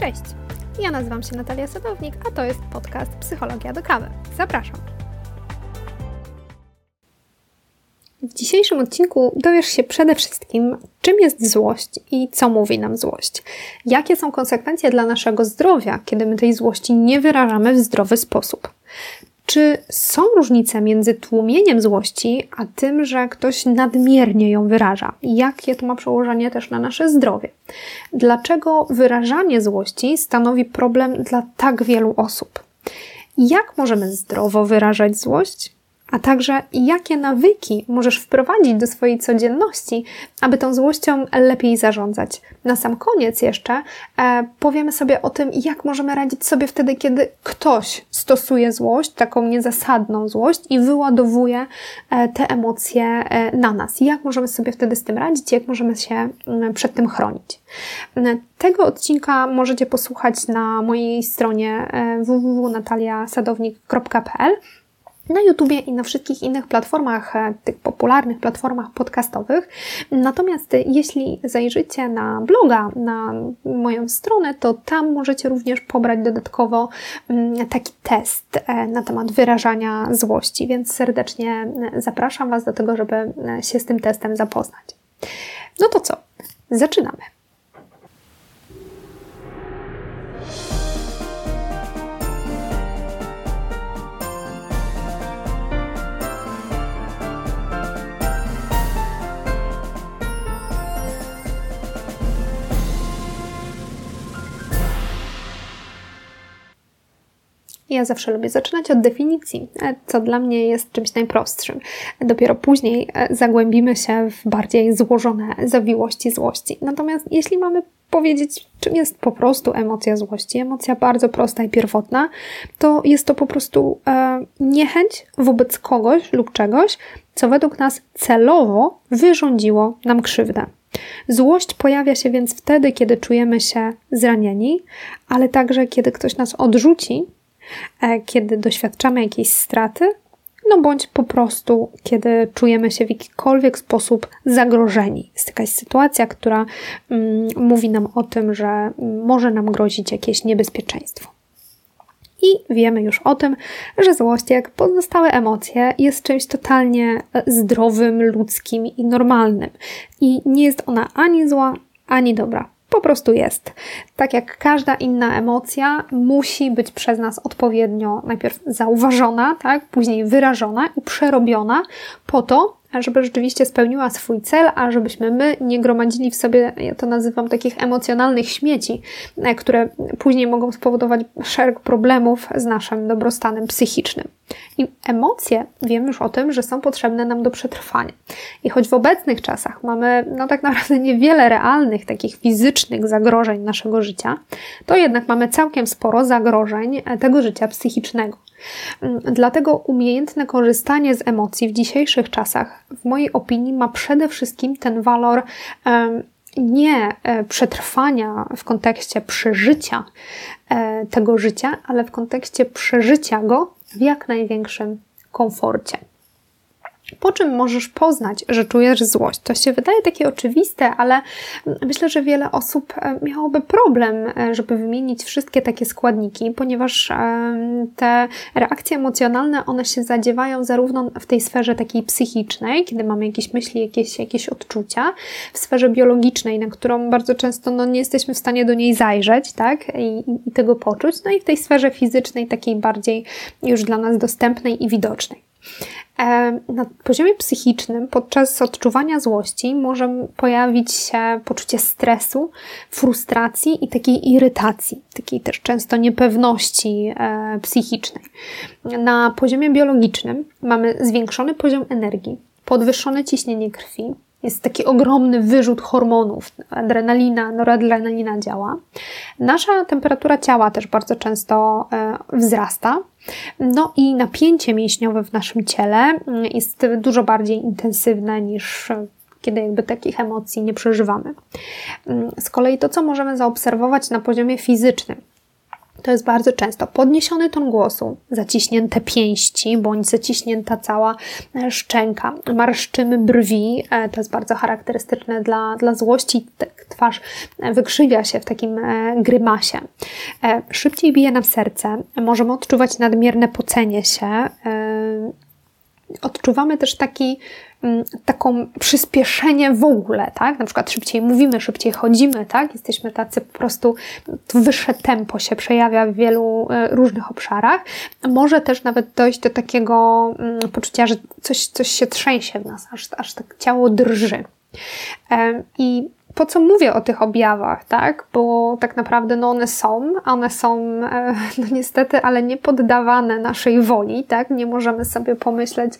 Cześć! Ja nazywam się Natalia Sadownik, a to jest podcast Psychologia do kawy. Zapraszam! W dzisiejszym odcinku dowiesz się przede wszystkim, czym jest złość i co mówi nam złość. Jakie są konsekwencje dla naszego zdrowia, kiedy my tej złości nie wyrażamy w zdrowy sposób. Czy są różnice między tłumieniem złości, a tym, że ktoś nadmiernie ją wyraża? Jakie to ma przełożenie też na nasze zdrowie? Dlaczego wyrażanie złości stanowi problem dla tak wielu osób? Jak możemy zdrowo wyrażać złość? A także jakie nawyki możesz wprowadzić do swojej codzienności, aby tą złością lepiej zarządzać. Na sam koniec jeszcze e, powiemy sobie o tym, jak możemy radzić sobie wtedy, kiedy ktoś stosuje złość, taką niezasadną złość i wyładowuje e, te emocje e, na nas. Jak możemy sobie wtedy z tym radzić, jak możemy się przed tym chronić. Tego odcinka możecie posłuchać na mojej stronie e, www.nataliasadownik.pl na YouTubie i na wszystkich innych platformach, e, tych popularnych platformach podcastowych. Natomiast jeśli zajrzycie na bloga, na moją stronę, to tam możecie również pobrać dodatkowo mm, taki test e, na temat wyrażania złości, więc serdecznie e, zapraszam Was do tego, żeby się z tym testem zapoznać. No to co? Zaczynamy. Ja zawsze lubię zaczynać od definicji, e, co dla mnie jest czymś najprostszym. Dopiero później e, zagłębimy się w bardziej złożone zawiłości złości. Natomiast jeśli mamy powiedzieć, czym jest po prostu emocja złości, emocja bardzo prosta i pierwotna, to jest to po prostu e, niechęć wobec kogoś lub czegoś, co według nas celowo wyrządziło nam krzywdę. Złość pojawia się więc wtedy, kiedy czujemy się zranieni, ale także kiedy ktoś nas odrzuci kiedy doświadczamy jakiejś straty, no bądź po prostu, kiedy czujemy się w jakikolwiek sposób zagrożeni. Jest jakaś sytuacja, która mm, mówi nam o tym, że może nam grozić jakieś niebezpieczeństwo. I wiemy już o tym, że złość, jak pozostałe emocje, jest czymś totalnie zdrowym, ludzkim i normalnym. I nie jest ona ani zła, ani dobra po prostu jest. Tak jak każda inna emocja, musi być przez nas odpowiednio najpierw zauważona, tak, później wyrażona i przerobiona po to, żeby rzeczywiście spełniła swój cel, a żebyśmy my nie gromadzili w sobie, ja to nazywam takich emocjonalnych śmieci, e, które później mogą spowodować szereg problemów z naszym dobrostanem psychicznym. I emocje, wiem już o tym, że są potrzebne nam do przetrwania. I choć w obecnych czasach mamy no tak naprawdę niewiele realnych, takich fizycznych zagrożeń naszego życia, to jednak mamy całkiem sporo zagrożeń e, tego życia psychicznego. Mm, dlatego umiejętne korzystanie z emocji w dzisiejszych czasach, w mojej opinii, ma przede wszystkim ten walor nie e, przetrwania w kontekście przeżycia e, tego życia, ale w kontekście przeżycia go w jak największym komforcie. Po czym możesz poznać, że czujesz złość? To się wydaje takie oczywiste, ale myślę, że wiele osób e, miałoby problem, e, żeby wymienić wszystkie takie składniki, ponieważ e, te reakcje emocjonalne, one się zadziewają zarówno w tej sferze takiej psychicznej, kiedy mamy jakieś myśli, jakieś, jakieś odczucia, w sferze biologicznej, na którą bardzo często no, nie jesteśmy w stanie do niej zajrzeć, tak, I, i tego poczuć, no i w tej sferze fizycznej, takiej bardziej już dla nas dostępnej i widocznej. Na poziomie psychicznym, podczas odczuwania złości, może pojawić się poczucie stresu, frustracji i takiej irytacji, takiej też często niepewności e, psychicznej. Na poziomie biologicznym mamy zwiększony poziom energii, podwyższone ciśnienie krwi, jest taki ogromny wyrzut hormonów, adrenalina, noradrenalina działa. Nasza temperatura ciała też bardzo często e, wzrasta. No i napięcie mięśniowe w naszym ciele mm, jest dużo bardziej intensywne niż e, kiedy jakby takich emocji nie przeżywamy. Mm, z kolei to, co możemy zaobserwować na poziomie fizycznym, to jest bardzo często podniesiony ton głosu, zaciśnięte pięści bądź zaciśnięta cała e, szczęka, marszczymy brwi, e, to jest bardzo charakterystyczne dla, dla złości, tak twarz e, wykrzywia się w takim grymasie. Szybciej bije nam serce, możemy odczuwać nadmierne pocenie się, odczuwamy też taki taką przyspieszenie w ogóle, tak? Na przykład szybciej mówimy, szybciej chodzimy, tak? Jesteśmy tacy po prostu, to wyższe tempo się przejawia w wielu e, różnych obszarach. Może też nawet dojść do takiego mm, poczucia, że coś, coś się trzęsie w nas, aż, aż tak ciało drży. I po co mówię o tych objawach, tak? Bo tak naprawdę no one są, one są e, no niestety, ale nie poddawane naszej woli, tak? Nie możemy sobie pomyśleć,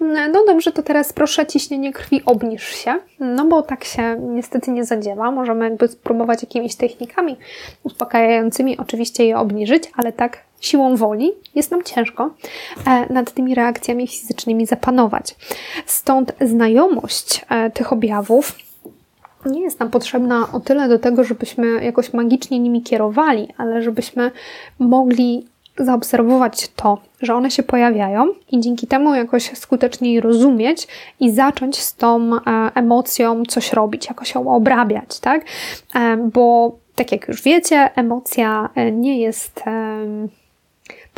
mm, no dobrze, to teraz proszę ciśnienie krwi obniż się, no bo tak się niestety nie zadziewa. Możemy jakby spróbować jakimiś technikami uspokajającymi oczywiście je obniżyć, ale tak siłą woli jest nam ciężko e, nad tymi reakcjami fizycznymi zapanować. Stąd znajomość e, tych objawów nie jest nam potrzebna o tyle do tego, żebyśmy jakoś magicznie nimi kierowali, ale żebyśmy mogli zaobserwować to, że one się pojawiają i dzięki temu jakoś skuteczniej rozumieć i zacząć z tą e, emocją coś robić, jakoś ją obrabiać, tak? E, bo tak jak już wiecie, emocja e, nie jest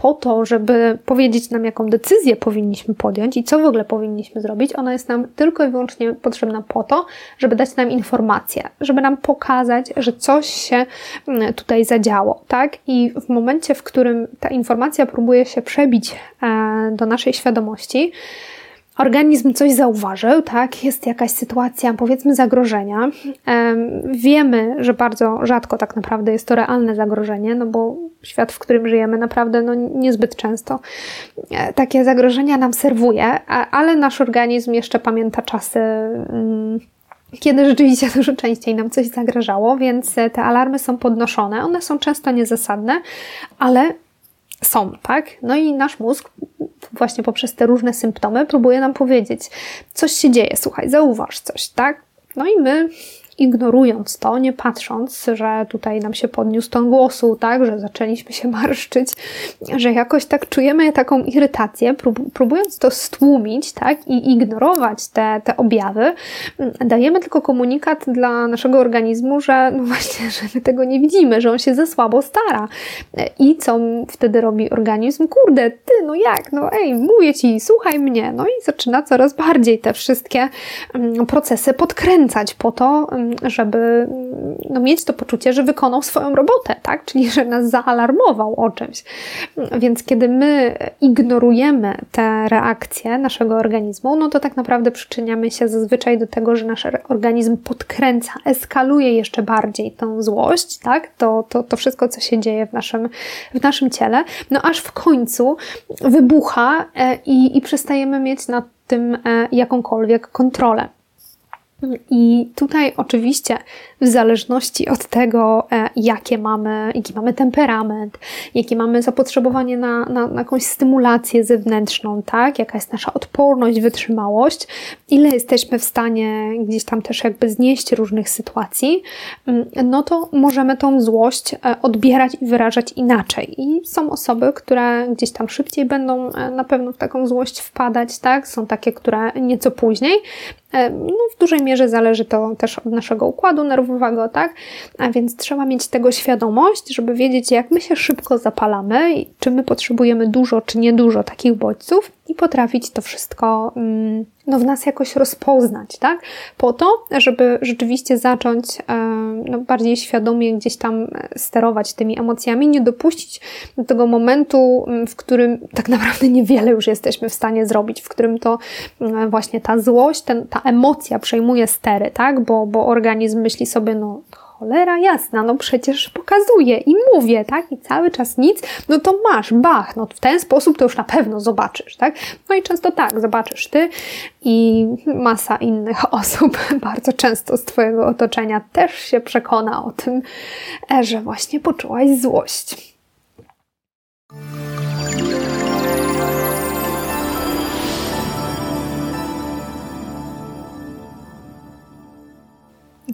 po to, żeby powiedzieć nam, jaką decyzję powinniśmy podjąć i co w ogóle powinniśmy zrobić. Ona jest nam tylko i wyłącznie potrzebna po to, żeby dać nam informację, żeby nam pokazać, że coś się mm, tutaj zadziało, tak? I w momencie, w którym ta informacja próbuje się przebić e, do naszej świadomości, organizm coś zauważył, tak, jest jakaś sytuacja, powiedzmy, zagrożenia. Wiemy, że bardzo rzadko tak naprawdę jest to realne zagrożenie, no bo świat, w którym żyjemy, naprawdę no, niezbyt często e, takie zagrożenia nam serwuje, ale nasz organizm jeszcze pamięta czasy. Mm, kiedy rzeczywiście dużo częściej nam coś zagrażało, więc te alarmy są podnoszone. One są często niezasadne, ale są, tak? No i nasz mózg właśnie poprzez te różne symptomy próbuje nam powiedzieć, coś się dzieje, słuchaj, zauważ coś, tak? No i my ignorując to, nie patrząc, że tutaj nam się podniósł ton głosu, tak, że zaczęliśmy się marszczyć, że jakoś tak czujemy taką irytację, próbując to stłumić, tak, i ignorować te, te objawy, dajemy tylko komunikat dla naszego organizmu, że no właśnie, że my tego nie widzimy, że on się za słabo stara. I co wtedy robi organizm? Kurde, ty, no jak, no ej, mówię ci, słuchaj mnie. No i zaczyna coraz bardziej te wszystkie mm, procesy podkręcać po to, mm, żeby no, mieć to poczucie, że wykonał swoją robotę, tak? Czyli że nas zaalarmował o czymś. Więc kiedy my ignorujemy te reakcje naszego organizmu, no to tak naprawdę przyczyniamy się zazwyczaj do tego, że nasz organizm podkręca, eskaluje jeszcze bardziej tą złość, tak? To, to, to wszystko, co się dzieje w naszym, w naszym ciele, no aż w końcu wybucha e, i, i przestajemy mieć nad tym e, jakąkolwiek kontrolę. I tutaj oczywiście w zależności od tego, e, jakie mamy, jaki mamy temperament, jakie mamy zapotrzebowanie na, na, na jakąś stymulację zewnętrzną, tak? Jaka jest nasza odporność, wytrzymałość, ile jesteśmy w stanie gdzieś tam też jakby znieść różnych sytuacji, mm, no to możemy tą złość e, odbierać i wyrażać inaczej. I są osoby, które gdzieś tam szybciej będą e, na pewno w taką złość wpadać, tak? Są takie, które nieco później. No, w dużej mierze zależy to też od naszego układu nerwowego, nerwowego, tak? A więc trzeba mieć tego świadomość, żeby wiedzieć, jak my się szybko zapalamy, czy my potrzebujemy dużo, czy niedużo takich bodźców i potrafić to wszystko mm, no, w nas jakoś rozpoznać, tak? Po to, żeby rzeczywiście zacząć no, bardziej świadomie gdzieś tam sterować tymi emocjami, nie dopuścić do tego momentu, mm, w którym tak naprawdę niewiele już jesteśmy w stanie zrobić, w którym to mm, właśnie ta złość, ten, ta emocja przejmuje stery, tak? Bo, bo organizm myśli sobie, no cholera jasna, no przecież pokazuję i mówię, tak? I cały czas nic, no to masz, bach, no w ten sposób to już na pewno zobaczysz, tak? No i często tak, zobaczysz ty i masa innych osób, bardzo często z Twojego otoczenia też się przekona o tym, e, że właśnie poczułaś złość.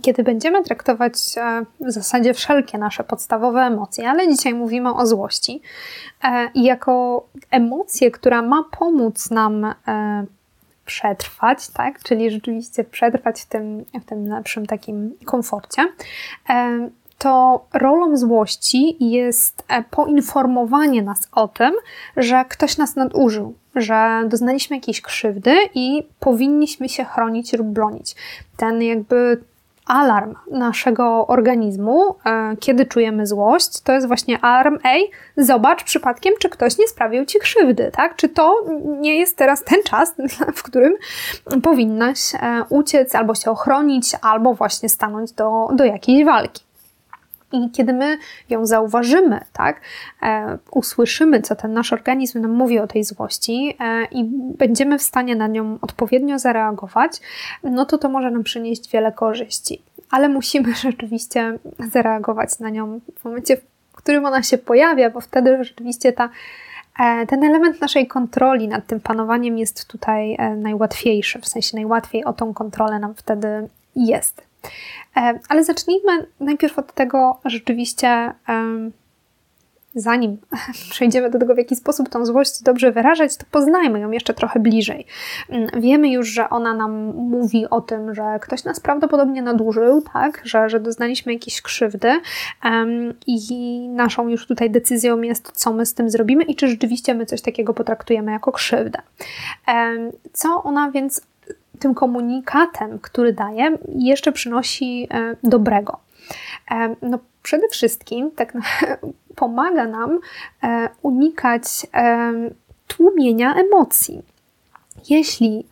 Kiedy będziemy traktować e, w zasadzie wszelkie nasze podstawowe emocje, ale dzisiaj mówimy o złości, e, jako emocję, która ma pomóc nam e, przetrwać, tak? czyli rzeczywiście przetrwać w tym, w tym lepszym takim komforcie, to rolą złości jest poinformowanie nas o tym, że ktoś nas nadużył, że doznaliśmy jakiejś krzywdy i powinniśmy się chronić lub bronić. Ten jakby alarm naszego organizmu, e, kiedy czujemy złość, to jest właśnie alarm, ej, zobacz przypadkiem, czy ktoś nie sprawił ci krzywdy, tak? Czy to nie jest teraz ten czas, w którym powinnaś e, uciec, albo się ochronić, albo właśnie stanąć do, do jakiejś walki. I kiedy my ją zauważymy, tak, e, usłyszymy, co ten nasz organizm nam mówi o tej złości e, i będziemy w stanie na nią odpowiednio zareagować, no to to może nam przynieść wiele korzyści. Ale musimy rzeczywiście zareagować na nią w momencie, w którym ona się pojawia, bo wtedy rzeczywiście ta e, ten element naszej kontroli nad tym panowaniem jest tutaj e, najłatwiejszy, w sensie najłatwiej o tą kontrolę nam wtedy jest. E, ale zacznijmy najpierw od tego rzeczywiście, zanim przejdziemy do tego, w jaki sposób tą złość dobrze wyrażać, to poznajmy ją jeszcze trochę bliżej. Mm, wiemy już, że ona nam mówi o tym, że ktoś nas prawdopodobnie nadużył, tak? że, że doznaliśmy jakiejś krzywdy i naszą już tutaj decyzją jest, co my z tym zrobimy i czy rzeczywiście my coś takiego potraktujemy jako krzywdę. Co ona więc tym komunikatem, który daje, jeszcze przynosi e, dobrego. E, no, przede wszystkim tak pomaga nam e, unikać tłumienia emocji. Jeśli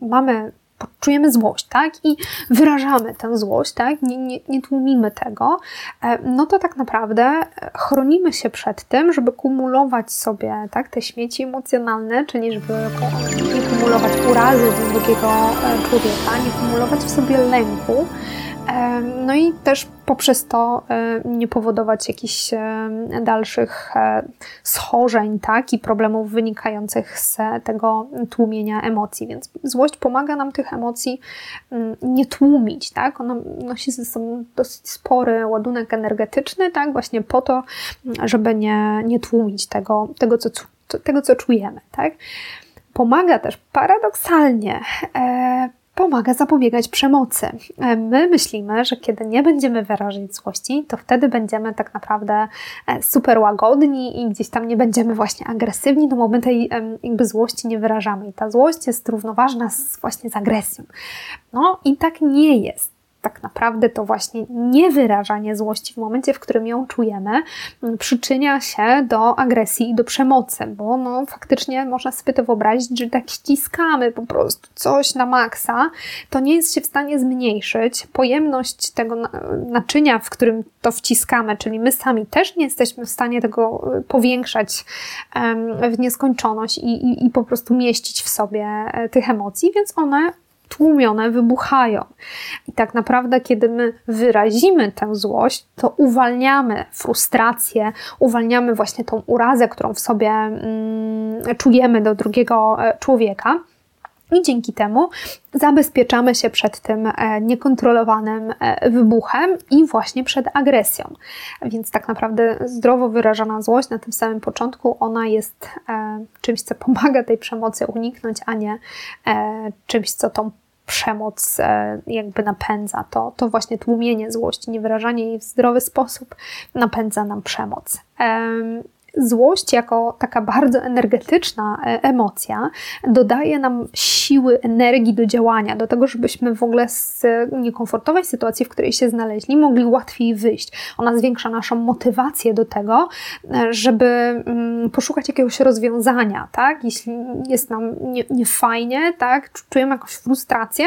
mamy czujemy złość, tak? I wyrażamy tę złość, tak? Nie, nie, nie tłumimy tego, e, no to tak naprawdę e, chronimy się przed tym, żeby kumulować sobie, tak? Te śmieci emocjonalne, czyli żeby nie kumulować urazy drugiego e, człowieka, nie kumulować w sobie lęku, no i też poprzez to nie powodować jakichś dalszych e, schorzeń tak, i problemów wynikających z tego tłumienia emocji. Więc złość pomaga nam tych emocji mm, nie tłumić. Tak? Ona nosi ze sobą dosyć spory ładunek energetyczny, tak? właśnie po to, żeby nie, nie tłumić tego, tego, co, tego, co czujemy. Tak? Pomaga też paradoksalnie e, pomaga zapobiegać przemocy. E, my myślimy, że kiedy nie będziemy wyrażać złości, to wtedy będziemy tak naprawdę e, super łagodni i gdzieś tam nie będziemy właśnie agresywni, no bo my tej jakby złości nie wyrażamy. I ta złość jest równoważna z, właśnie z agresją. No i tak nie jest tak naprawdę to właśnie niewyrażanie złości w momencie, w którym ją czujemy, mm, przyczynia się do agresji i do przemocy, bo no, faktycznie można sobie to wyobrazić, że tak ściskamy po prostu coś na maksa, to nie jest się w stanie zmniejszyć. Pojemność tego naczynia, w którym to wciskamy, czyli my sami też nie jesteśmy w stanie tego y, powiększać w nieskończoność i, i, i po prostu mieścić w sobie e, tych emocji, więc one tłumione wybuchają. I tak naprawdę, kiedy my wyrazimy tę złość, to uwalniamy frustrację, uwalniamy właśnie tą urazę, którą w sobie mm, czujemy do drugiego e, człowieka. I dzięki temu zabezpieczamy się przed tym e, niekontrolowanym e, wybuchem i właśnie przed agresją. Więc tak naprawdę zdrowo wyrażona złość na tym samym początku, ona jest czymś, co pomaga tej przemocy uniknąć, a nie czymś, co tą przemoc e, jakby napędza. To, to właśnie tłumienie złości, niewyrażanie jej w zdrowy sposób napędza nam przemoc. Złość, jako taka bardzo energetyczna e, emocja, dodaje nam siły, energii do działania, do tego, żebyśmy w ogóle z niekomfortowej sytuacji, w której się znaleźli, mogli łatwiej wyjść. Ona zwiększa naszą motywację do tego, e, żeby mm, poszukać jakiegoś rozwiązania, tak? Jeśli jest nam niefajnie, nie tak? Czujemy jakąś frustrację,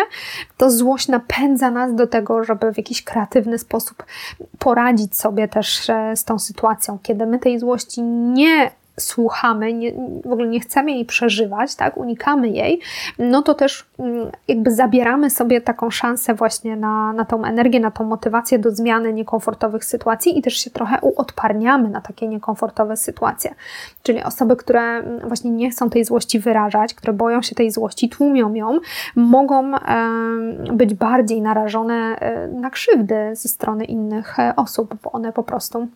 to złość napędza nas do tego, żeby w jakiś kreatywny sposób poradzić sobie też e, z tą sytuacją. Kiedy my tej złości nie słuchamy, nie, w ogóle nie chcemy jej przeżywać, tak, unikamy jej, no to też mm, jakby zabieramy sobie taką szansę właśnie na, na tą energię, na tą motywację do zmiany niekomfortowych sytuacji i też się trochę uodparniamy na takie niekomfortowe sytuacje. Czyli osoby, które mm, właśnie nie chcą tej złości wyrażać, które boją się tej złości, tłumią ją, mogą być bardziej narażone e, na krzywdy ze strony innych e, osób, bo one po prostu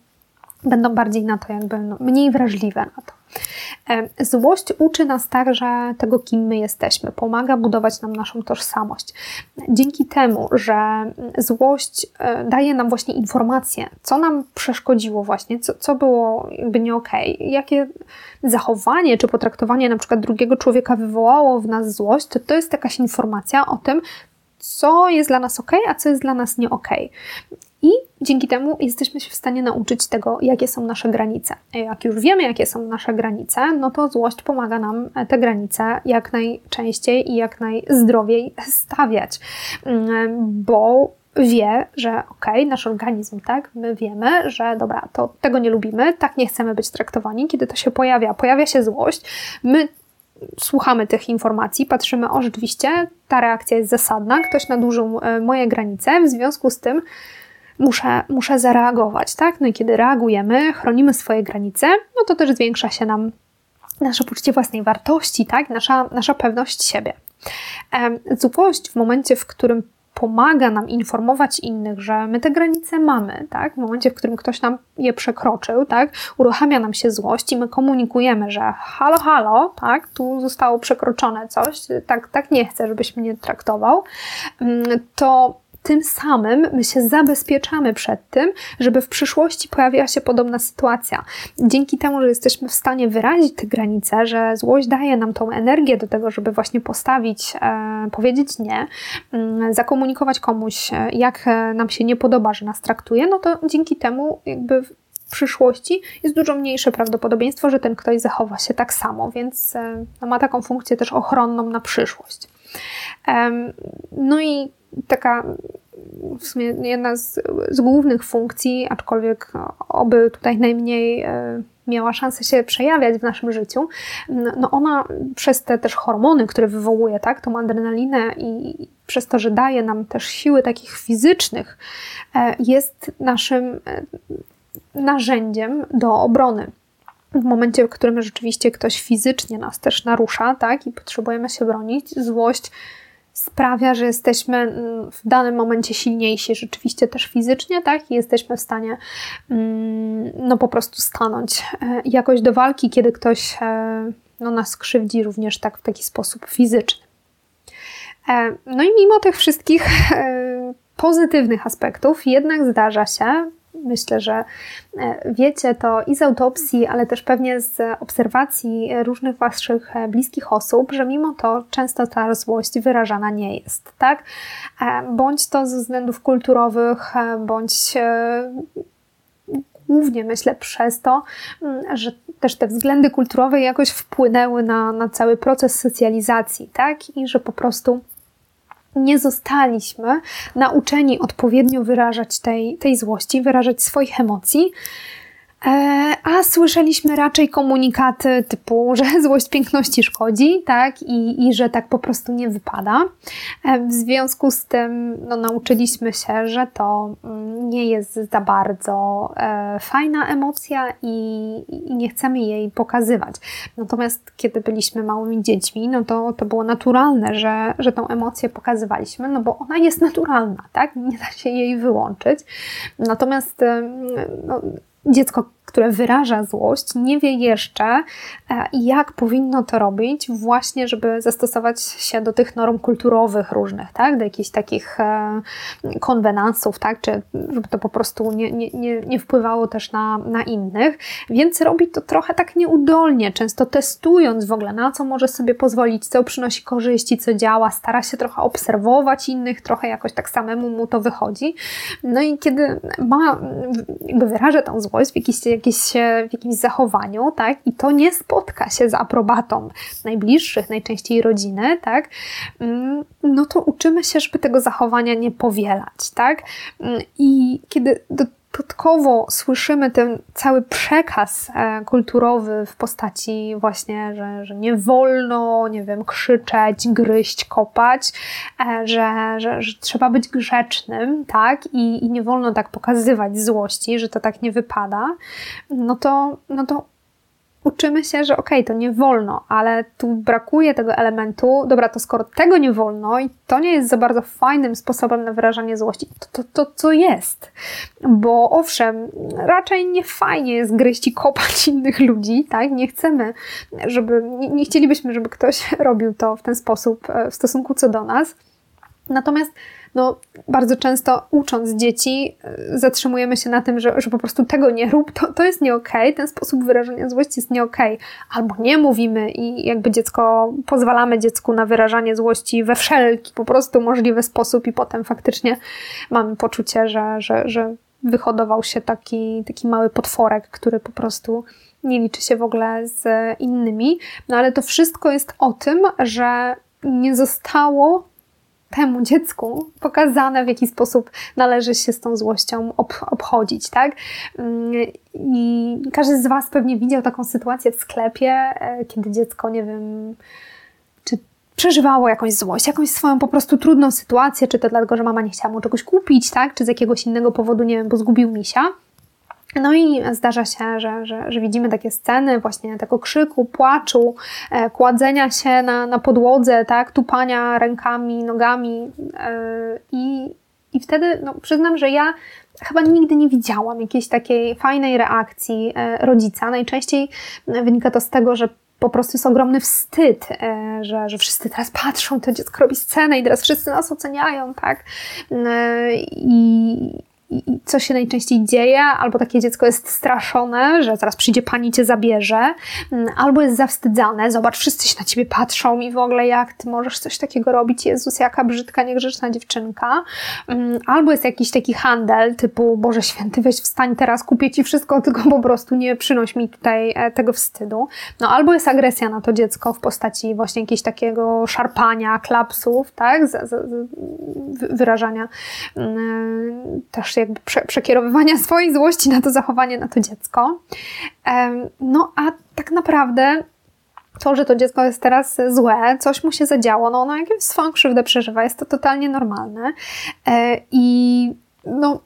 będą bardziej na to jakby no, mniej wrażliwe na to. Złość uczy nas także tego, kim my jesteśmy, pomaga budować nam naszą tożsamość. Dzięki temu, że złość e, daje nam właśnie informacje, co nam przeszkodziło właśnie, co, co było jakby nie okej, okay, jakie zachowanie czy potraktowanie na przykład drugiego człowieka wywołało w nas złość, to to jest jakaś informacja o tym, co jest dla nas ok, a co jest dla nas nie ok. Dzięki temu jesteśmy się w stanie nauczyć tego, jakie są nasze granice. Jak już wiemy, jakie są nasze granice, no to złość pomaga nam te granice jak najczęściej i jak najzdrowiej stawiać, mm, bo wie, że okej, okay, nasz organizm, tak, my wiemy, że dobra, to tego nie lubimy, tak nie chcemy być traktowani, kiedy to się pojawia, pojawia się złość, my słuchamy tych informacji, patrzymy, o rzeczywiście, ta reakcja jest zasadna, ktoś nadużył e, moje granice, w związku z tym muszę, muszę zareagować, tak? No i kiedy reagujemy, chronimy swoje granice, no to też zwiększa się nam nasze poczucie własnej wartości, tak? Nasza, nasza pewność siebie. Złość w momencie, w którym pomaga nam informować innych, że my te granice mamy, tak? W momencie, w którym ktoś nam je przekroczył, tak? Uruchamia nam się złość i my komunikujemy, że halo, halo, tak? Tu zostało przekroczone coś, tak, tak nie chcę, żebyś mnie traktował, mm, to tym samym my się zabezpieczamy przed tym, żeby w przyszłości pojawiła się podobna sytuacja. Dzięki temu, że jesteśmy w stanie wyrazić te granice, że złość daje nam tą energię do tego, żeby właśnie postawić, e, powiedzieć nie, e, zakomunikować komuś, e, jak e, nam się nie podoba, że nas traktuje, no to dzięki temu jakby w przyszłości jest dużo mniejsze prawdopodobieństwo, że ten ktoś zachowa się tak samo, więc e, ma taką funkcję też ochronną na przyszłość. No i taka w sumie jedna z, z głównych funkcji, aczkolwiek oby tutaj najmniej e, miała szansę się przejawiać w naszym życiu, no ona przez te też hormony, które wywołuje, tak, tą adrenalinę i przez to, że daje nam też siły takich fizycznych, e, jest naszym e, narzędziem do obrony. W momencie, w którym rzeczywiście ktoś fizycznie nas też narusza, tak, i potrzebujemy się bronić, złość sprawia, że jesteśmy mm, w danym momencie silniejsi, rzeczywiście też fizycznie, tak? I jesteśmy w stanie mm, no po prostu stanąć e, jakoś do walki, kiedy ktoś e, no, nas krzywdzi również tak w taki sposób fizyczny. E, no i mimo tych wszystkich pozytywnych aspektów, jednak zdarza się, myślę, że e, wiecie to i z autopsji, ale też pewnie z obserwacji różnych waszych e, bliskich osób, że mimo to często ta złość wyrażana nie jest, tak? E, bądź to ze względów kulturowych, bądź głównie myślę przez to, że też te względy kulturowe jakoś wpłynęły na, na cały proces socjalizacji, tak? I że po prostu nie zostaliśmy nauczeni odpowiednio wyrażać tej, tej złości, wyrażać swoich emocji. E, a słyszeliśmy raczej komunikaty typu, że złość piękności szkodzi, tak, i, i że tak po prostu nie wypada. E, w związku z tym no, nauczyliśmy się, że to mm, nie jest za bardzo e, fajna emocja i, i, nie chcemy jej pokazywać. Natomiast kiedy byliśmy małymi dziećmi, no to, to było naturalne, że, że tą emocję pokazywaliśmy, no bo ona jest naturalna, tak, nie da się jej wyłączyć. Natomiast no, dziecko, które wyraża złość, nie wie jeszcze, e, jak powinno to robić, właśnie, żeby zastosować się do tych norm kulturowych różnych, tak? do jakichś takich e, konwenansów, tak? czy żeby to po prostu nie, nie, nie, nie wpływało też na, na innych. Więc robi to trochę tak nieudolnie, często testując w ogóle, na co może sobie pozwolić, co przynosi korzyści, co działa, stara się trochę obserwować innych, trochę jakoś tak samemu mu to wychodzi. No i kiedy ma, jakby wyraża tą złość w jakiś jakieś, w jakimś zachowaniu, tak, i to nie spotka się z aprobatą najbliższych, najczęściej rodziny, tak, mm, no to uczymy się, żeby tego zachowania nie powielać, tak. Mm, I kiedy do dodatkowo słyszymy ten cały przekaz e, kulturowy w postaci właśnie, że, że nie wolno, nie wiem, krzyczeć, gryźć, kopać, e, że, że, że trzeba być grzecznym, tak? I, I nie wolno tak pokazywać złości, że to tak nie wypada, no to, no to uczymy się, że okej, okay, to nie wolno, ale tu brakuje tego elementu, dobra, to skoro tego nie wolno i to nie jest za bardzo fajnym sposobem na wyrażanie złości, to, to, to co jest? Bo owszem, raczej nie fajnie jest gryźć i kopać innych ludzi, tak? Nie chcemy, żeby, nie, nie chcielibyśmy, żeby ktoś robił to w ten sposób e, w stosunku co do nas. Natomiast no, bardzo często ucząc dzieci, y, zatrzymujemy się na tym, że, że po prostu tego nie rób, to, to jest nie okay, ten sposób wyrażania złości jest nie. Okay. Albo nie mówimy i jakby dziecko, pozwalamy dziecku na wyrażanie złości we wszelki po prostu możliwy sposób i potem faktycznie mamy poczucie, że, że, że wyhodował się taki, taki mały potworek, który po prostu nie liczy się w ogóle z innymi. No ale to wszystko jest o tym, że nie zostało temu dziecku pokazane, w jaki sposób należy się z tą złością ob obchodzić, tak? Mm, I każdy z Was pewnie widział taką sytuację w sklepie, e, kiedy dziecko, nie wiem, czy przeżywało jakąś złość, jakąś swoją po prostu trudną sytuację, czy to dlatego, że mama nie chciała mu czegoś kupić, tak? Czy z jakiegoś innego powodu, nie wiem, bo zgubił misia. No i zdarza się, że, że, że, widzimy takie sceny właśnie tego krzyku, płaczu, e, kładzenia się na, na podłodze, tak, tupania rękami, nogami e, i, i wtedy no, przyznam, że ja chyba nigdy nie widziałam jakiejś takiej fajnej reakcji e, rodzica. Najczęściej wynika to z tego, że po prostu jest ogromny wstyd, e, że, że wszyscy teraz patrzą, to dziecko robi scenę i teraz wszyscy nas oceniają, tak? E, I, i co się najczęściej dzieje, albo takie dziecko jest straszone, że zaraz przyjdzie pani cię zabierze, mm, albo jest zawstydzane, zobacz, wszyscy się na ciebie patrzą i w ogóle jak ty możesz coś takiego robić, Jezus, jaka brzydka, niegrzeczna dziewczynka, mm, albo jest jakiś taki handel typu, Boże Święty, weź wstań teraz, kupię ci wszystko, tylko po prostu nie przynoś mi tutaj e, tego wstydu, no albo jest agresja na to dziecko w postaci właśnie jakiegoś takiego szarpania, klapsów, tak, wyrażania mm, też jakby prze, przekierowywania swojej złości na to zachowanie, na to dziecko. No a tak naprawdę to, że to dziecko jest teraz złe, coś mu się zadziało, no ono jakąś swoją krzywdę przeżywa, jest to totalnie normalne. E, I no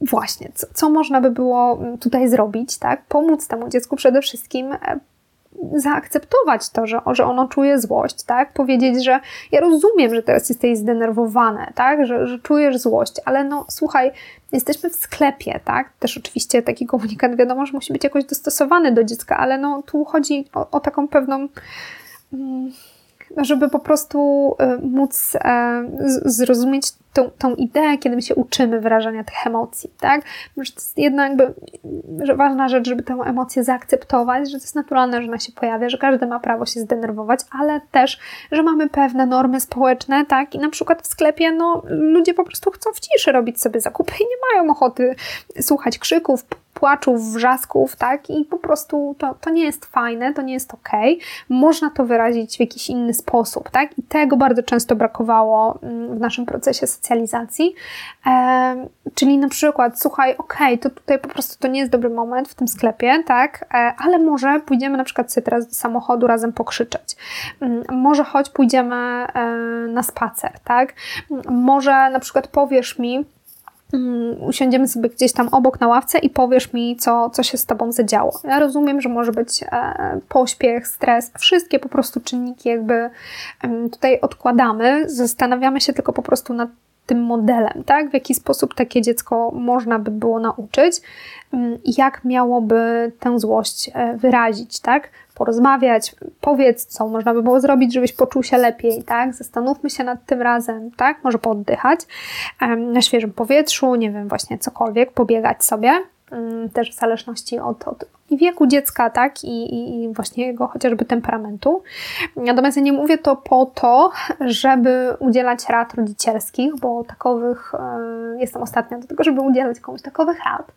właśnie, co, co można by było tutaj zrobić, tak? Pomóc temu dziecku przede wszystkim e, zaakceptować to, że, że ono czuje złość, tak? Powiedzieć, że ja rozumiem, że teraz jesteś zdenerwowane, tak? Że, że czujesz złość, ale no słuchaj, jesteśmy w sklepie, tak? Też oczywiście taki komunikat wiadomo, że musi być jakoś dostosowany do dziecka, ale no tu chodzi o, o taką pewną... Mm, żeby po prostu y, móc e, zrozumieć tą, tą ideę, kiedy my się uczymy wyrażania tych emocji, tak? Że to jest jedna jakby że ważna rzecz, żeby tę emocję zaakceptować, że to jest naturalne, że ona się pojawia, że każdy ma prawo się zdenerwować, ale też, że mamy pewne normy społeczne, tak? I na przykład w sklepie, no, ludzie po prostu chcą w ciszy robić sobie zakupy i nie mają ochoty słuchać krzyków, płaczów, wrzasków, tak? I po prostu to, to nie jest fajne, to nie jest ok. Można to wyrazić w jakiś inny sposób, tak? I tego bardzo często brakowało mm, w naszym procesie socjalizacji. E, czyli na przykład, słuchaj, ok, to tutaj po prostu to nie jest dobry moment w tym sklepie, tak? E, ale może pójdziemy na przykład sobie teraz do samochodu razem pokrzyczeć. Mm, może choć pójdziemy e, na spacer, tak? Mm, może na przykład powiesz mi, usiądziemy sobie gdzieś tam obok na ławce i powiesz mi, co, co się z Tobą zadziało. Ja rozumiem, że może być e, pośpiech, stres, wszystkie po prostu czynniki jakby tutaj odkładamy, zastanawiamy się tylko po prostu nad tym modelem, tak? W jaki sposób takie dziecko można by było nauczyć, mm, jak miałoby tę złość e, wyrazić, tak? Porozmawiać, powiedz, co można by było zrobić, żebyś poczuł się lepiej, tak? Zastanówmy się nad tym razem, tak? Może pooddychać na świeżym powietrzu, nie wiem, właśnie cokolwiek, pobiegać sobie, mm, też w zależności od, od wieku dziecka, tak, I, i, właśnie jego chociażby temperamentu. Natomiast ja nie mówię to po to, żeby udzielać rad rodzicielskich, bo takowych jestem ostatnia do tego, żeby udzielać komuś takowych rad.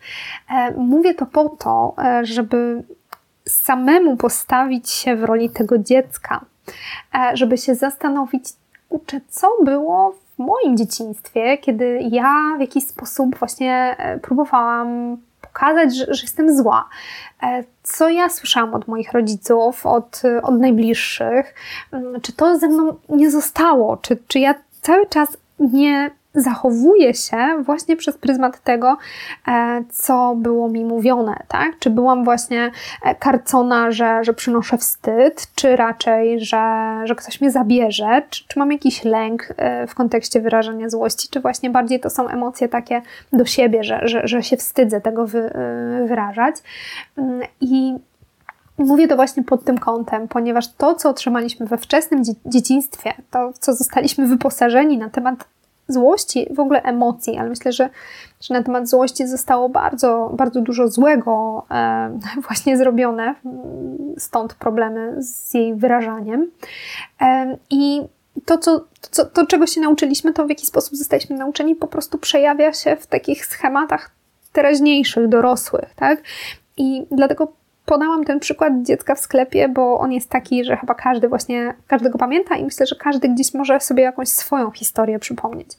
E, mówię to po to, e, żeby samemu postawić się w roli tego dziecka, e, żeby się zastanowić, uczę, co było w w moim dzieciństwie, kiedy ja w jakiś sposób właśnie e, próbowałam pokazać, że, że jestem zła. E, co ja słyszałam od moich rodziców, od, od najbliższych, mm, czy to ze mną nie zostało, czy, czy ja cały czas nie zachowuję się właśnie przez pryzmat tego, e, co było mi mówione, tak? Czy byłam właśnie e, karcona, że, że przynoszę wstyd, czy raczej, że, że ktoś mnie zabierze, czy, czy mam jakiś lęk e, w kontekście wyrażania złości, czy właśnie bardziej to są emocje takie do siebie, że, że, że się wstydzę tego wy, wyrażać. Mm, I Mówię to właśnie pod tym kątem, ponieważ to, co otrzymaliśmy we wczesnym dzieciństwie, to, co zostaliśmy wyposażeni na temat złości, w ogóle emocji, ale myślę, że, że na temat złości zostało bardzo, bardzo dużo złego e, właśnie zrobione, stąd problemy z jej wyrażaniem. E, I to, co, to, to, czego się nauczyliśmy, to w jaki sposób zostaliśmy nauczeni, po prostu przejawia się w takich schematach teraźniejszych, dorosłych, tak? I dlatego podałam ten przykład dziecka w sklepie, bo on jest taki, że chyba każdy właśnie, każdego pamięta i myślę, że każdy gdzieś może sobie jakąś swoją historię przypomnieć.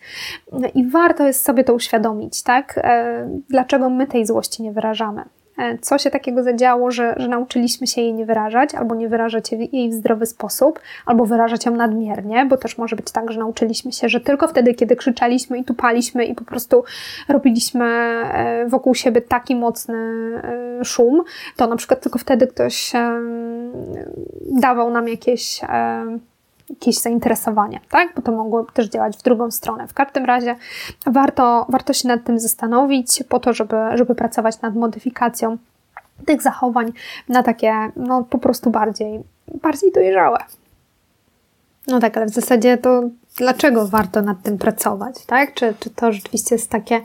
I warto jest sobie to uświadomić, tak? E, dlaczego my tej złości nie wyrażamy? E, co się takiego zadziało, że, że nauczyliśmy się jej nie wyrażać, albo nie wyrażać jej w zdrowy sposób, albo wyrażać ją nadmiernie, bo też może być tak, że nauczyliśmy się, że tylko wtedy, kiedy krzyczaliśmy i tupaliśmy i po prostu robiliśmy e, wokół siebie taki mocny e, szum, to na przykład tylko wtedy ktoś dawał nam jakieś jakieś zainteresowanie, tak? Bo to mogło też działać w drugą stronę. W każdym razie warto, warto się nad tym zastanowić po to, żeby, żeby pracować nad modyfikacją tych zachowań na takie, no po prostu bardziej, bardziej dojrzałe. No tak, ale w zasadzie to dlaczego warto nad tym pracować, tak? Czy, czy to rzeczywiście jest takie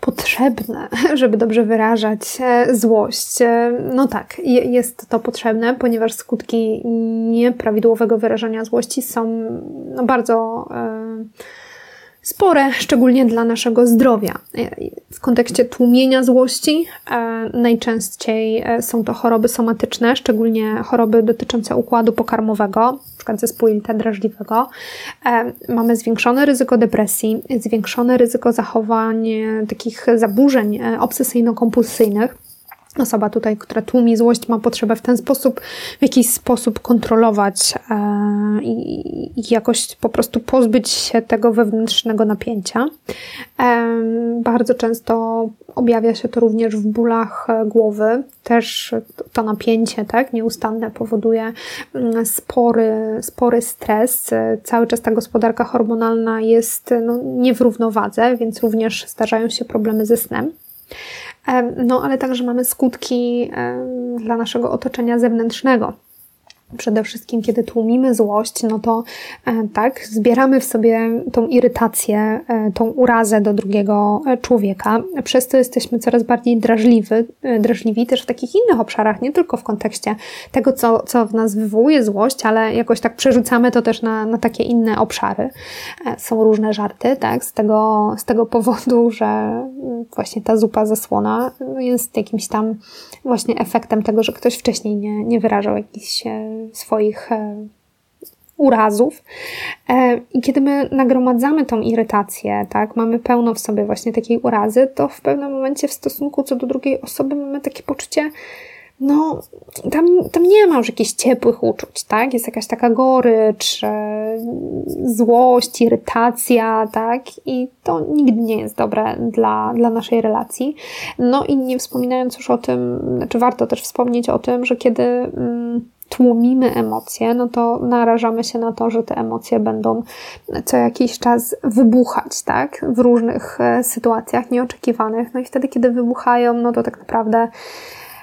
potrzebne, żeby dobrze wyrażać e, złość? E, no tak, jest to potrzebne, ponieważ skutki nieprawidłowego wyrażania złości są no, bardzo. Yy, spore, szczególnie dla naszego zdrowia. W kontekście tłumienia złości e, najczęściej e, są to choroby somatyczne, szczególnie choroby dotyczące układu pokarmowego, np. zespół jelita drażliwego. E, mamy zwiększone ryzyko depresji, zwiększone ryzyko zachowań takich zaburzeń obsesyjno-kompulsyjnych osoba tutaj, która tłumi złość, ma potrzebę w ten sposób, w jakiś sposób kontrolować e, i, jakoś po prostu pozbyć się tego wewnętrznego napięcia. E, bardzo często objawia się to również w bólach głowy. Też to napięcie, tak, nieustanne powoduje mm, spory, spory stres. Cały czas ta gospodarka hormonalna jest no, nie w równowadze, więc również zdarzają się problemy ze snem. No, ale także mamy skutki dla naszego otoczenia zewnętrznego przede wszystkim, kiedy tłumimy złość, no to e, tak, zbieramy w sobie tą irytację, e, tą urazę do drugiego e, człowieka. Przez to jesteśmy coraz bardziej drażliwi, drażliwi też w takich innych obszarach, nie tylko w kontekście tego, co, co w nas wywołuje złość, ale jakoś tak przerzucamy to też na, na takie inne obszary. Są różne żarty, tak, z tego, z tego powodu, że mm, właśnie ta zupa zasłona jest jakimś tam właśnie efektem tego, że ktoś wcześniej nie, nie wyrażał jakichś swoich e, urazów. E, I kiedy my nagromadzamy tą irytację, tak, mamy pełno w sobie właśnie takiej urazy, to w pewnym momencie w stosunku co do drugiej osoby mamy takie poczucie, no, tam, tam nie ma już jakichś ciepłych uczuć, tak? Jest jakaś taka gorycz, złość, irytacja, tak? I to nigdy nie jest dobre dla, dla naszej relacji. No i nie wspominając już o tym, znaczy warto też wspomnieć o tym, że kiedy mm, tłumimy emocje, no to narażamy się na to, że te emocje będą co jakiś czas wybuchać, tak? W różnych e, sytuacjach nieoczekiwanych. No i wtedy, kiedy wybuchają, no to tak naprawdę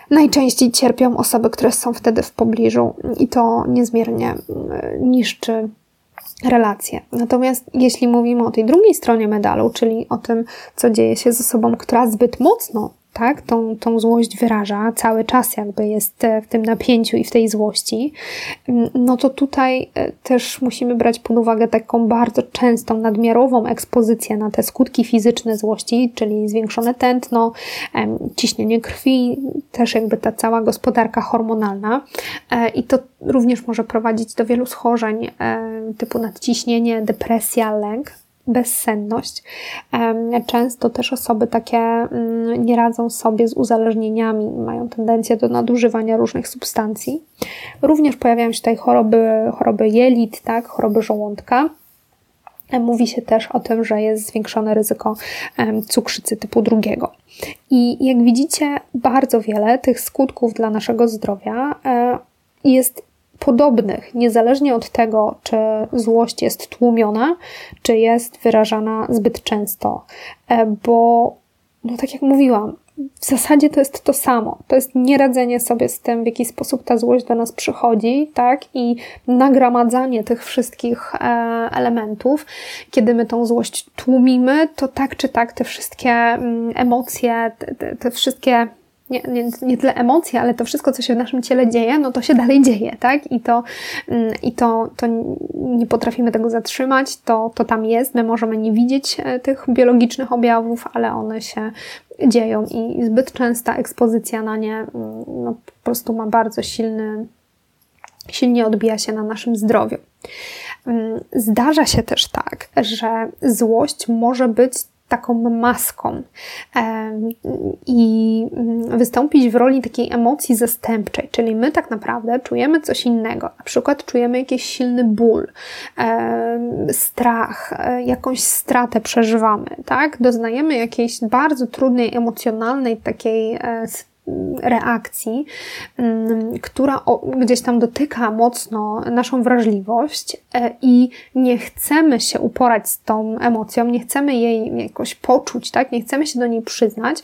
najczęściej cierpią osoby, które są wtedy w pobliżu i to niezmiernie e, niszczy relacje. Natomiast jeśli mówimy o tej drugiej stronie medalu, czyli o tym, co dzieje się z osobą, która zbyt mocno tak, tą, tą złość wyraża, cały czas jakby jest w tym napięciu i w tej złości, mm, no to tutaj e, też musimy brać pod uwagę taką bardzo częstą, nadmiarową ekspozycję na te skutki fizyczne złości, czyli zwiększone tętno, ciśnienie krwi, też jakby ta cała gospodarka hormonalna. E, i to również może prowadzić do wielu schorzeń typu nadciśnienie, depresja, lęk. Bezsenność. Często też osoby takie mm, nie radzą sobie z uzależnieniami, mają tendencję do nadużywania różnych substancji. Również pojawiają się tutaj choroby, choroby jelit, tak, choroby żołądka. Mówi się też o tym, że jest zwiększone ryzyko cukrzycy typu drugiego. I jak widzicie, bardzo wiele tych skutków dla naszego zdrowia e, jest podobnych, niezależnie od tego, czy złość jest tłumiona, czy jest wyrażana zbyt często. E, bo, no tak jak mówiłam, w zasadzie to jest to samo. To jest nieradzenie sobie z tym, w jaki sposób ta złość do nas przychodzi, tak? I nagromadzanie tych wszystkich e, elementów. Kiedy my tą złość tłumimy, to tak czy tak te wszystkie mm, emocje, te, te wszystkie nie, nie, nie tyle emocje, ale to wszystko, co się w naszym ciele dzieje, no to się dalej dzieje, tak? I to, mm, i to, to nie potrafimy tego zatrzymać, to, to tam jest. My możemy nie widzieć e, tych biologicznych objawów, ale one się dzieją i zbyt częsta ekspozycja na nie mm, no, po prostu ma bardzo silny, silnie odbija się na naszym zdrowiu. Mm, zdarza się też tak, że złość może być taką maską i wystąpić w roli takiej emocji zastępczej, czyli my tak naprawdę czujemy coś innego. Na przykład czujemy jakiś silny ból, strach, e, jakąś stratę przeżywamy, tak? Doznajemy jakiejś bardzo trudnej, emocjonalnej takiej e, reakcji, mm, która gdzieś tam dotyka mocno naszą wrażliwość e, i nie chcemy się uporać z tą emocją, nie chcemy jej jakoś poczuć, tak? Nie chcemy się do niej przyznać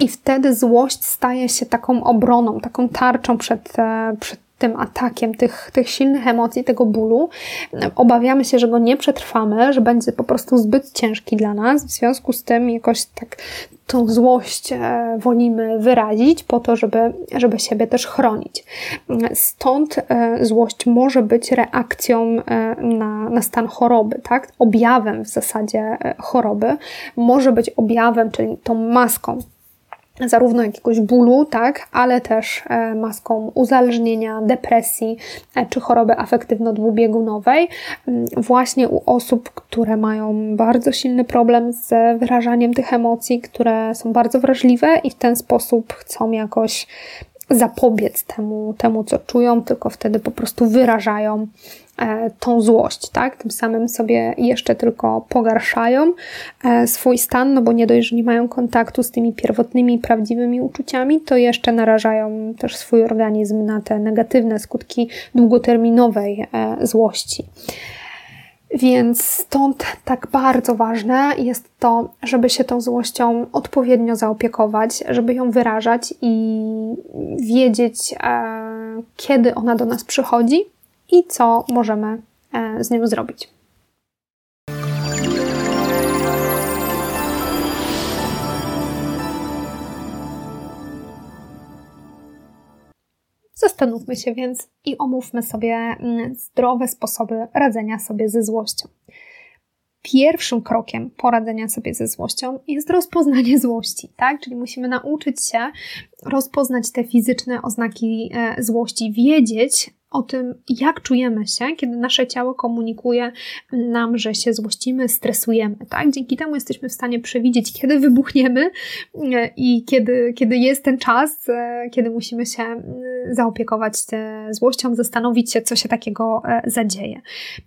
i wtedy złość staje się taką obroną, taką tarczą przed, e, przed tym atakiem tych, tych silnych emocji, tego bólu. Obawiamy się, że go nie przetrwamy, że będzie po prostu zbyt ciężki dla nas. W związku z tym jakoś tak tą złość e, wolimy wyrazić po to, żeby, żeby siebie też chronić. Stąd e, złość może być reakcją e, na, na stan choroby, tak? Objawem w zasadzie choroby. Może być objawem, czyli tą maską zarówno jakiegoś bólu, tak, ale też e, maską uzależnienia, depresji e, czy choroby afektywno-dwubiegunowej, mm, właśnie u osób, które mają bardzo silny problem z wyrażaniem tych emocji, które są bardzo wrażliwe i w ten sposób chcą jakoś zapobiec temu, temu co czują, tylko wtedy po prostu wyrażają tą złość, tak? Tym samym sobie jeszcze tylko pogarszają e, swój stan, no bo nie dość, że nie mają kontaktu z tymi pierwotnymi, prawdziwymi uczuciami, to jeszcze narażają też swój organizm na te negatywne skutki długoterminowej e, złości. Więc stąd tak bardzo ważne jest to, żeby się tą złością odpowiednio zaopiekować, żeby ją wyrażać i wiedzieć, kiedy ona do nas przychodzi, i co możemy e, z nią zrobić. Zastanówmy się więc i omówmy sobie mm, zdrowe sposoby radzenia sobie ze złością. Pierwszym krokiem poradzenia sobie ze złością jest rozpoznanie złości, tak? Czyli musimy nauczyć się rozpoznać te fizyczne oznaki e, złości, wiedzieć, o tym, jak czujemy się, kiedy nasze ciało komunikuje nam, że się złościmy, stresujemy. Tak? Dzięki temu jesteśmy w stanie przewidzieć, kiedy wybuchniemy e, i kiedy, kiedy jest ten czas, e, kiedy musimy się zaopiekować złością, zastanowić się, co się takiego zadzieje.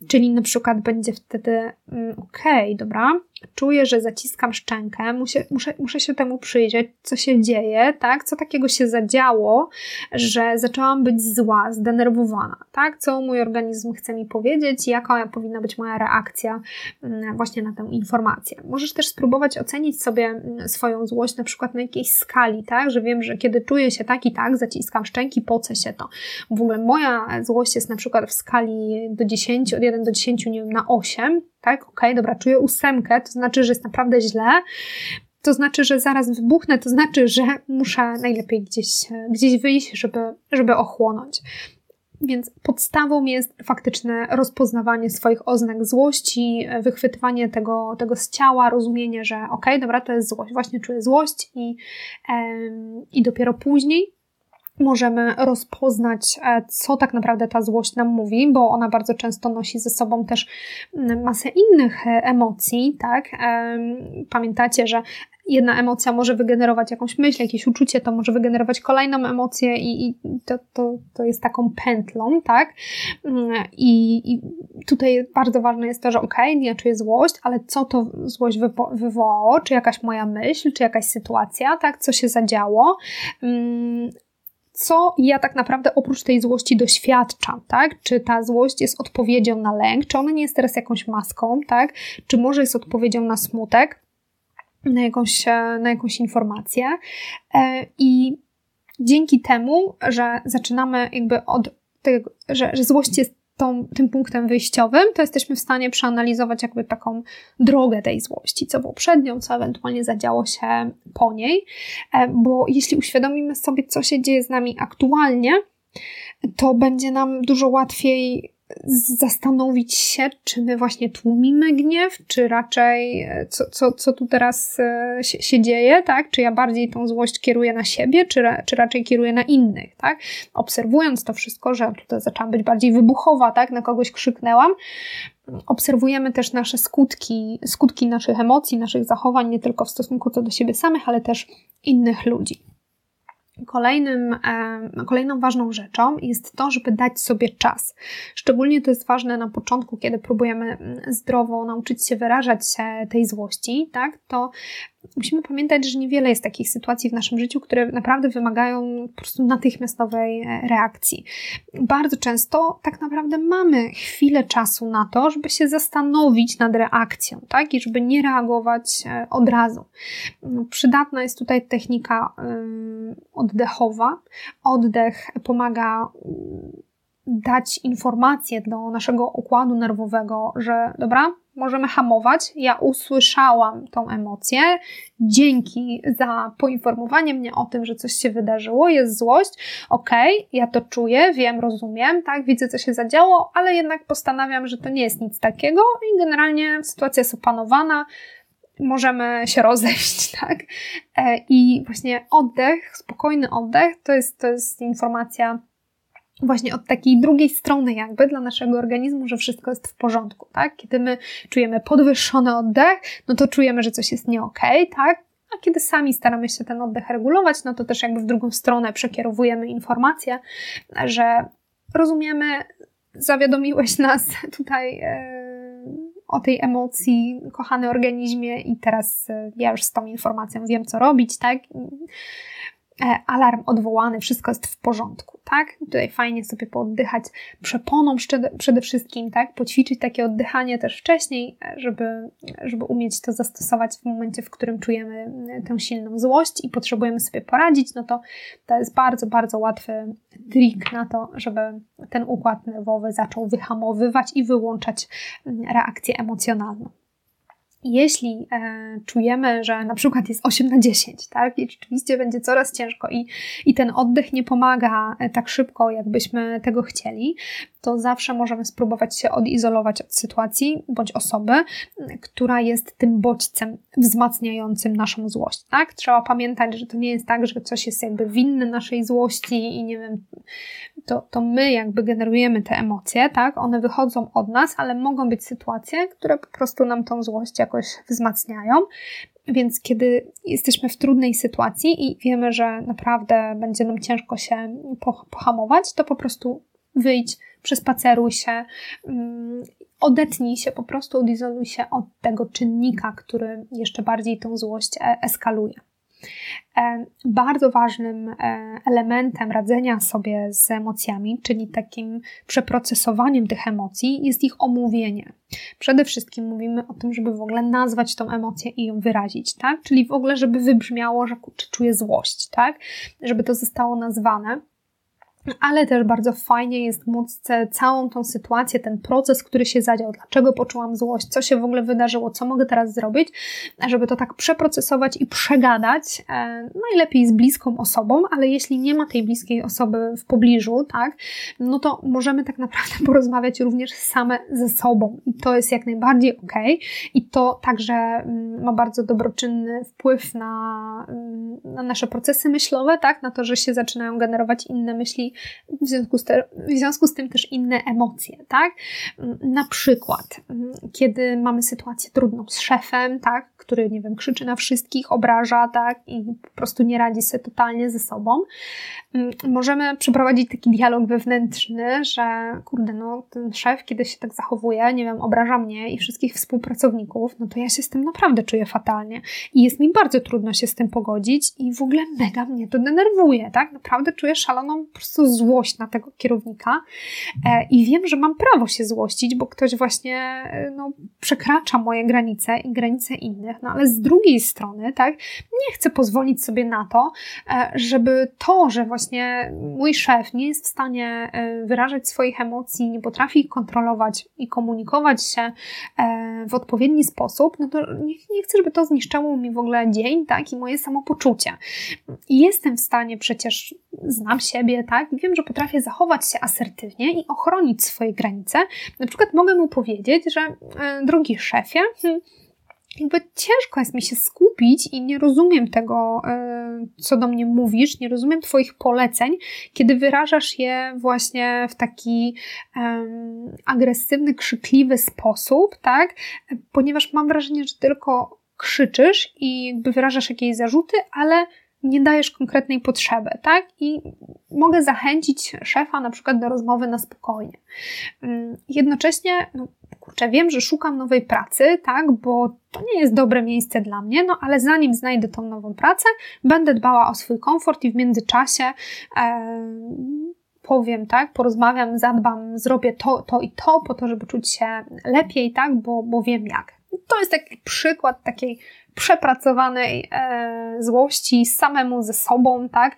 Czyli na przykład będzie wtedy, okej, okay, dobra, czuję, że zaciskam szczękę, muszę, muszę, muszę się temu przyjrzeć, co się dzieje, tak? Co takiego się zadziało, że zaczęłam być zła, zdenerwowana, tak? Co mój organizm chce mi powiedzieć, jaka powinna być moja reakcja mm, właśnie na tę informację. Możesz też spróbować ocenić sobie mm, swoją złość na przykład na jakiejś skali, tak? Że wiem, że kiedy czuję się tak i tak, zaciskam szczęki, pocę się to. W ogóle moja złość jest na przykład w skali do 10, od 1 do 10, nie wiem, na 8, tak? Okej, okay, dobra, czuję ósemkę, to znaczy, że jest naprawdę źle, to znaczy, że zaraz wybuchnę, to znaczy, że muszę najlepiej gdzieś, gdzieś wyjść, żeby, żeby ochłonąć. Więc podstawą jest faktyczne rozpoznawanie swoich oznak złości, wychwytywanie tego, tego z ciała, rozumienie, że okej, okay, dobra, to jest złość, właśnie czuję złość i, i dopiero później możemy rozpoznać, e, co tak naprawdę ta złość nam mówi, bo ona bardzo często nosi ze sobą też mm, masę innych e, emocji, tak? Pamiętacie, że jedna emocja może wygenerować jakąś myśl, jakieś uczucie, to może wygenerować kolejną emocję i, i to, to, to jest taką pętlą, tak? Mm, I, I tutaj bardzo ważne jest to, że okej, okay, ja czuję złość, ale co to złość wywo wywołało? Czy jakaś moja myśl, czy jakaś sytuacja, tak? Co się zadziało? Co ja tak naprawdę oprócz tej złości doświadczam, tak? Czy ta złość jest odpowiedzią na lęk, czy ona nie jest teraz jakąś maską, tak? Czy może jest odpowiedzią na smutek, na jakąś, e, na jakąś informację. E, I dzięki temu, że zaczynamy jakby od tego, że, że złość jest tą, tym punktem wyjściowym, to jesteśmy w stanie przeanalizować jakby taką drogę tej złości, co było przed nią, co ewentualnie zadziało się po niej, e, bo jeśli uświadomimy sobie, co się dzieje z nami aktualnie, to będzie nam dużo łatwiej zastanowić się, czy my właśnie tłumimy gniew, czy raczej e, co, co, co tu teraz e, się, się dzieje, tak? Czy ja bardziej tą złość kieruję na siebie, czy, czy raczej kieruję na innych, tak? Obserwując to wszystko, że tutaj zaczęłam być bardziej wybuchowa, tak? Na kogoś krzyknęłam, obserwujemy też nasze skutki, skutki naszych emocji, naszych zachowań, nie tylko w stosunku co do siebie samych, ale też innych ludzi. Kolejnym, kolejną ważną rzeczą jest to, żeby dać sobie czas. Szczególnie to jest ważne na początku, kiedy próbujemy mm, zdrowo nauczyć się wyrażać tej złości, tak? To musimy pamiętać, że niewiele jest takich sytuacji w naszym życiu, które naprawdę wymagają po prostu natychmiastowej e, reakcji. Bardzo często tak naprawdę mamy chwilę czasu na to, żeby się zastanowić nad reakcją, tak? I żeby nie reagować e, od razu. No, przydatna jest tutaj technika oddechowa. Oddech pomaga dać informację do naszego układu nerwowego, że dobra, możemy hamować. Ja usłyszałam tą emocję. Dzięki za poinformowanie mnie o tym, że coś się wydarzyło, jest złość. Okej, okay, ja to czuję, wiem, rozumiem, tak, widzę, co się zadziało, ale jednak postanawiam, że to nie jest nic takiego i generalnie sytuacja jest opanowana. Możemy się rozejść, tak? E, I właśnie oddech, spokojny oddech, to jest, to jest informacja właśnie od takiej drugiej strony jakby dla naszego organizmu, że wszystko jest w porządku, tak? Kiedy my czujemy podwyższony oddech, no to czujemy, że coś jest nie okay, tak? A kiedy sami staramy się ten oddech regulować, no to też jakby w drugą stronę przekierowujemy informacje, że rozumiemy, zawiadomiłeś nas tutaj e, o tej emocji, kochany organizmie i teraz e, ja już z tą informacją wiem, co robić, tak? E, alarm odwołany, wszystko jest w porządku, tak? Tutaj fajnie sobie pooddychać przeponą przede wszystkim, tak? Poćwiczyć takie oddychanie też wcześniej, e, żeby, żeby umieć to zastosować w momencie, w którym czujemy e, tę silną złość i potrzebujemy sobie poradzić, no to to jest bardzo, bardzo łatwy trik na to, żeby ten układ nerwowy zaczął wyhamowywać i wyłączać reakcję emocjonalną jeśli e, czujemy, że na przykład jest 8 na 10, tak, i rzeczywiście będzie coraz ciężko i, i ten oddech nie pomaga e, tak szybko, jakbyśmy tego chcieli, to zawsze możemy spróbować się odizolować od sytuacji bądź osoby, która jest tym bodźcem wzmacniającym naszą złość, tak? Trzeba pamiętać, że to nie jest tak, że coś jest jakby winne naszej złości i nie wiem, to, to my jakby generujemy te emocje, tak? One wychodzą od nas, ale mogą być sytuacje, które po prostu nam tą złość jakoś wzmacniają. Więc kiedy jesteśmy w trudnej sytuacji i wiemy, że naprawdę będzie nam ciężko się pohamować, to po prostu wyjdź, przespaceruj się, mm, odetnij się, po prostu odizoluj się od tego czynnika, który jeszcze bardziej tą złość e, eskaluje. E, bardzo ważnym e, elementem radzenia sobie z emocjami, czyli takim przeprocesowaniem tych emocji, jest ich omówienie. Przede wszystkim mówimy o tym, żeby w ogóle nazwać tą emocję i ją wyrazić, tak? Czyli w ogóle, żeby wybrzmiało, że czuję złość, tak? Żeby to zostało nazwane ale też bardzo fajnie jest móc całą tą sytuację, ten proces, który się zadział, dlaczego poczułam złość, co się w ogóle wydarzyło, co mogę teraz zrobić, żeby to tak przeprocesować i przegadać, e, najlepiej z bliską osobą, ale jeśli nie ma tej bliskiej osoby w pobliżu, tak, no to możemy tak naprawdę porozmawiać również same ze sobą i to jest jak najbardziej ok i to także mm, ma bardzo dobroczynny wpływ na, mm, na nasze procesy myślowe, tak, na to, że się zaczynają generować inne myśli w związku z, te, w związku z tym też inne emocje, tak? Na przykład, kiedy mamy sytuację trudną z szefem, tak? Który, nie wiem, krzyczy na wszystkich, obraża, tak? I po prostu nie radzi sobie totalnie ze sobą, możemy przeprowadzić taki dialog wewnętrzny, że kurde, no ten szef, kiedy się tak zachowuje, nie wiem, obraża mnie i wszystkich współpracowników, no to ja się z tym naprawdę czuję fatalnie. I jest mi bardzo trudno się z tym pogodzić i w ogóle mega mnie to denerwuje, tak? Naprawdę czuję szaloną po prostu złość na tego kierownika. E, i wiem, że mam prawo się złościć, bo ktoś właśnie e, no, przekracza moje granice i granice innych, no ale z drugiej strony, tak, nie chcę pozwolić sobie na to, e, żeby to, że właśnie mój szef nie jest w stanie wyrażać swoich emocji, nie potrafi ich kontrolować i komunikować się w odpowiedni sposób, no to nie, nie chcę, żeby to zniszczało mi w ogóle dzień, tak, i moje samopoczucie. I jestem w stanie przecież, znam siebie, tak, wiem, że potrafię zachować się asertywnie i ochronić swoje granice. Na przykład mogę mu powiedzieć, że e, drogi szefie, hmm, jakby ciężko jest mi się skupić i nie rozumiem tego, e, co do mnie mówisz, nie rozumiem Twoich poleceń, kiedy wyrażasz je właśnie w taki um, agresywny, krzykliwy sposób, tak? Ponieważ mam wrażenie, że tylko krzyczysz i jakby wyrażasz jakieś zarzuty, ale nie dajesz konkretnej potrzeby, tak? I mogę zachęcić szefa na przykład do rozmowy na spokojnie. Mm, jednocześnie, no, kurczę, wiem, że szukam nowej pracy, tak? Bo to nie jest dobre miejsce dla mnie, no ale zanim znajdę tą nową pracę, będę dbała o swój komfort i w międzyczasie e, powiem, tak, porozmawiam, zadbam, zrobię to, to i to po to, żeby czuć się lepiej, tak, bo, bo wiem jak. To jest taki przykład takiej przepracowanej e, złości samemu ze sobą, tak?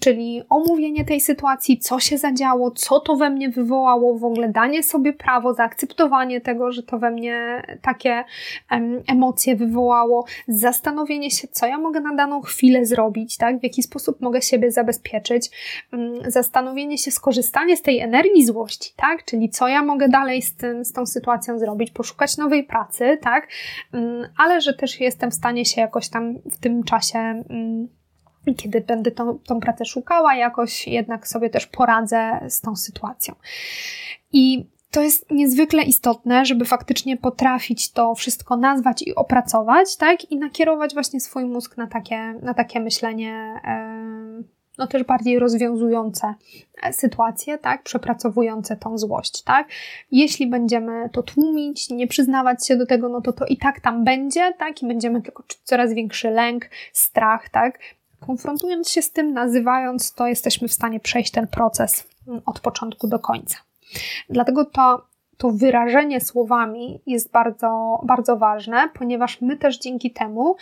Czyli omówienie tej sytuacji, co się zadziało, co to we mnie wywołało, w ogóle danie sobie prawo, zaakceptowanie tego, że to we mnie takie em, emocje wywołało, zastanowienie się, co ja mogę na daną chwilę zrobić, tak? W jaki sposób mogę siebie zabezpieczyć, um, zastanowienie się, skorzystanie z tej energii złości, tak? Czyli co ja mogę dalej z, tym, z tą sytuacją zrobić, poszukać nowej pracy, tak? Um, ale że też jestem w stanie się jakoś tam w tym czasie, mm, kiedy będę tą, tą pracę szukała, jakoś jednak sobie też poradzę z tą sytuacją. I to jest niezwykle istotne, żeby faktycznie potrafić to wszystko nazwać i opracować, tak? I nakierować właśnie swój mózg na takie, na takie myślenie. No też bardziej rozwiązujące sytuacje, tak, przepracowujące tą złość, tak. Jeśli będziemy to tłumić, nie przyznawać się do tego, no to to i tak tam będzie, tak, i będziemy tylko czuć coraz większy lęk, strach, tak. Konfrontując się z tym, nazywając to, jesteśmy w stanie przejść ten proces mm, od początku do końca. Dlatego to to wyrażenie słowami jest bardzo, bardzo ważne, ponieważ my też dzięki temu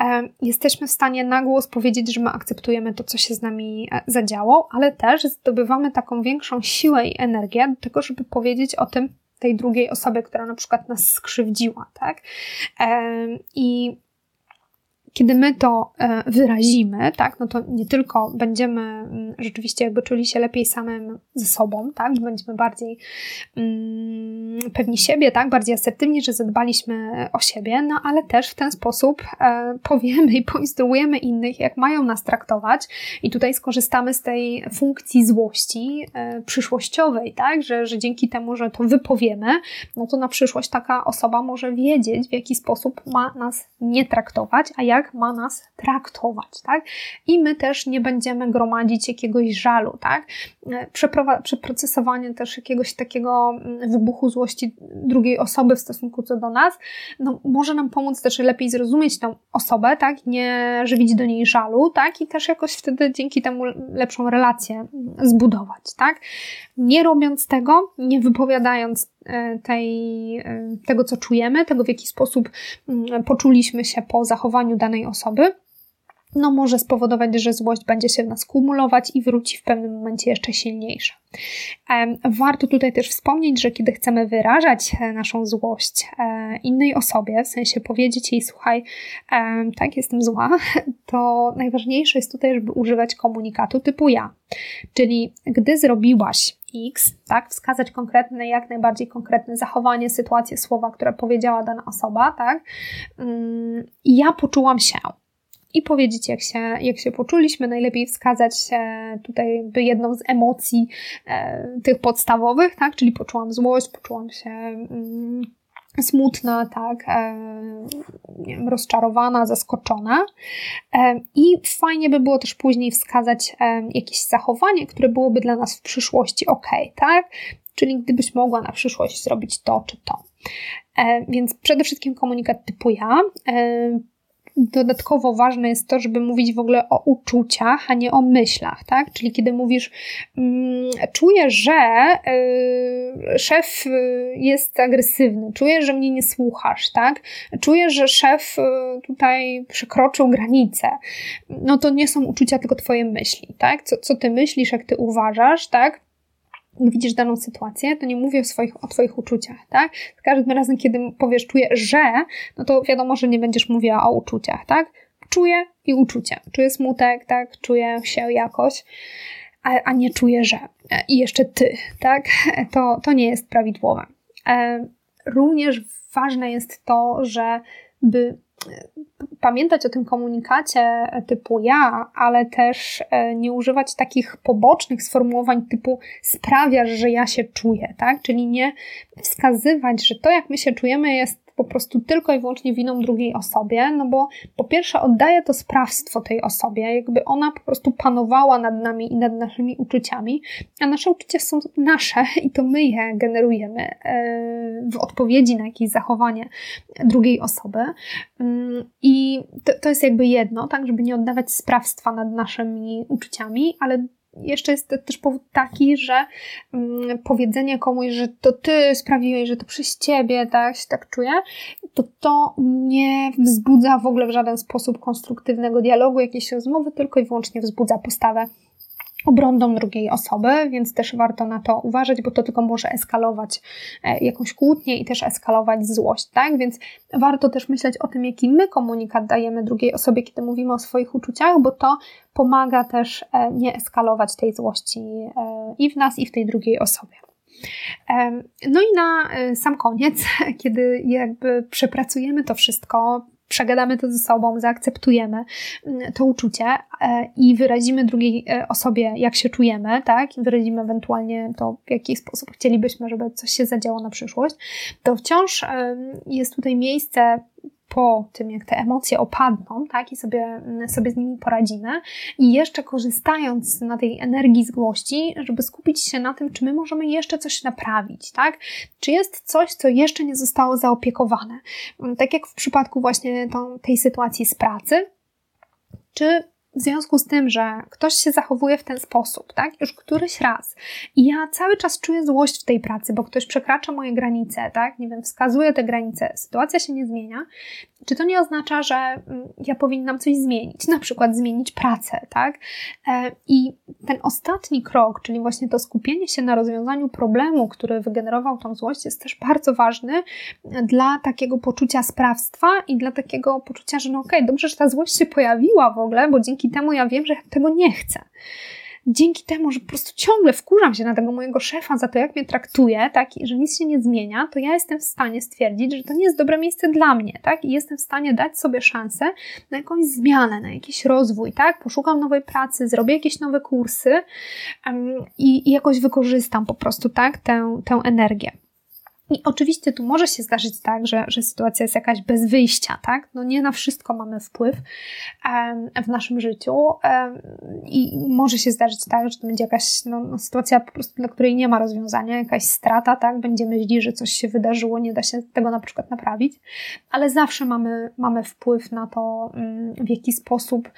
e, jesteśmy w stanie na głos powiedzieć, że my akceptujemy to, co się z nami e, zadziało, ale też zdobywamy taką większą siłę i energię do tego, żeby powiedzieć o tym tej drugiej osobie, która na przykład nas skrzywdziła, tak? E, I kiedy my to e, wyrazimy, tak, no to nie tylko będziemy mm, rzeczywiście jakby czuli się lepiej samym ze sobą, tak, będziemy bardziej mm, pewni siebie, tak, bardziej asertywni, że zadbaliśmy o siebie, no ale też w ten sposób e, powiemy i poinstruujemy innych, jak mają nas traktować. I tutaj skorzystamy z tej funkcji złości e, przyszłościowej, tak, że, że dzięki temu, że to wypowiemy, no to na przyszłość taka osoba może wiedzieć, w jaki sposób ma nas nie traktować, a jak ma nas traktować, tak? I my też nie będziemy gromadzić jakiegoś żalu, tak? przeprocesowanie też jakiegoś takiego mm, wybuchu złości drugiej osoby w stosunku co do nas, no, może nam pomóc też lepiej zrozumieć tą osobę, tak? Nie żywić do niej żalu, tak? I też jakoś wtedy dzięki temu lepszą relację mm, zbudować, tak? Nie robiąc tego, nie wypowiadając e, tej, e, tego, co czujemy, tego, w jaki sposób mm, poczuliśmy się po zachowaniu danej osoby, no może spowodować, że złość będzie się w nas kumulować i wróci w pewnym momencie jeszcze silniejsza. Warto tutaj też wspomnieć, że kiedy chcemy wyrażać e, naszą złość e, innej osobie, w sensie powiedzieć jej, słuchaj, tak, jestem zła, to najważniejsze jest tutaj, żeby używać komunikatu typu ja. Czyli gdy zrobiłaś X, tak, wskazać konkretne, jak najbardziej konkretne zachowanie, sytuację, słowa, które powiedziała dana osoba, tak, mm, i ja poczułam się i powiedzieć, jak się, jak się poczuliśmy. Najlepiej wskazać tutaj jakby jedną z emocji e, tych podstawowych, tak? Czyli poczułam złość, poczułam się mm, smutna, tak, e, wiem, rozczarowana, zaskoczona. E, I fajnie by było też później wskazać e, jakieś zachowanie, które byłoby dla nas w przyszłości ok, tak? Czyli gdybyś mogła na przyszłość zrobić to czy to. Więc przede wszystkim komunikat typu ja. Dodatkowo ważne jest to, żeby mówić w ogóle o uczuciach, a nie o myślach, tak? Czyli kiedy mówisz, mm, czuję, że y, szef y, jest agresywny, czuję, że mnie nie słuchasz, tak? Czuję, że szef y, tutaj przekroczył granicę. No to nie są uczucia, tylko twoje myśli, tak? Co, co ty myślisz, jak ty uważasz, tak? Widzisz daną sytuację, to nie mówię o, swoich, o Twoich uczuciach, tak? Każdym razem, kiedy powiesz, czuję, że, no to wiadomo, że nie będziesz mówiła o uczuciach, tak? Czuję i uczucie. Czuję smutek, tak? Czuję się jakoś, a, a nie czuję, że. I jeszcze Ty, tak? To, to nie jest prawidłowe. E, również ważne jest to, że by pamiętać o tym komunikacie typu ja, ale też e, nie używać takich pobocznych sformułowań typu sprawiasz, że ja się czuję, tak? Czyli nie wskazywać, że to, jak my się czujemy, jest po prostu tylko i wyłącznie winą drugiej osobie, no bo po pierwsze oddaje to sprawstwo tej osobie, jakby ona po prostu panowała nad nami i nad naszymi uczuciami, a nasze uczucia są nasze i to my je generujemy e, w odpowiedzi na jakieś zachowanie drugiej osoby. Mm, I to, to jest jakby jedno, tak, żeby nie oddawać sprawstwa nad naszymi uczuciami, ale jeszcze jest też powód taki, że mm, powiedzenie komuś, że to ty sprawiłeś, że to przez ciebie, tak, się tak czuję, to to nie wzbudza w ogóle w żaden sposób konstruktywnego dialogu, jakiejś rozmowy, tylko i wyłącznie wzbudza postawę obronną drugiej osoby, więc też warto na to uważać, bo to tylko może eskalować e, jakąś kłótnię i też eskalować złość, tak? Więc warto też myśleć o tym, jaki my komunikat dajemy drugiej osobie, kiedy mówimy o swoich uczuciach, bo to pomaga też e, nie eskalować tej złości e, i w nas, i w tej drugiej osobie. No i na sam koniec, kiedy jakby przepracujemy to wszystko, przegadamy to ze sobą, zaakceptujemy mm, to uczucie e, i wyrazimy drugiej e, osobie, jak się czujemy, tak? I wyrazimy ewentualnie to, w jaki sposób chcielibyśmy, żeby coś się zadziało na przyszłość, to wciąż jest tutaj miejsce po tym, jak te emocje opadną, tak, i sobie, sobie z nimi poradzimy, i jeszcze korzystając na tej energii złości, żeby skupić się na tym, czy my możemy jeszcze coś naprawić, tak? Czy jest coś, co jeszcze nie zostało zaopiekowane? Tak jak w przypadku właśnie tą, tej sytuacji z pracy, czy w związku z tym, że ktoś się zachowuje w ten sposób, tak, już któryś raz i ja cały czas czuję złość w tej pracy, bo ktoś przekracza moje granice, tak, nie wiem, wskazuje te granice, sytuacja się nie zmienia, czy to nie oznacza, że mm, ja powinnam coś zmienić, na przykład zmienić pracę, tak? E, I ten ostatni krok, czyli właśnie to skupienie się na rozwiązaniu problemu, który wygenerował tą złość, jest też bardzo ważny dla takiego poczucia sprawstwa i dla takiego poczucia, że no okej, okay, dobrze, że ta złość się pojawiła w ogóle, bo dzięki temu ja wiem, że tego nie chcę. Dzięki temu, że po prostu ciągle wkurzam się na tego mojego szefa za to, jak mnie traktuje, tak, i że nic się nie zmienia, to ja jestem w stanie stwierdzić, że to nie jest dobre miejsce dla mnie, tak, i jestem w stanie dać sobie szansę na jakąś zmianę, na jakiś rozwój, tak, poszukam nowej pracy, zrobię jakieś nowe kursy um, i, i jakoś wykorzystam po prostu, tak, tę, tę energię. I oczywiście tu może się zdarzyć tak, że, że sytuacja jest jakaś bez wyjścia, tak? No nie na wszystko mamy wpływ w naszym życiu i może się zdarzyć tak, że to będzie jakaś no, no, sytuacja po prostu, dla której nie ma rozwiązania, jakaś strata, tak? Będziemy myśli, że coś się wydarzyło, nie da się tego na przykład naprawić, ale zawsze mamy, mamy wpływ na to, um, w jaki sposób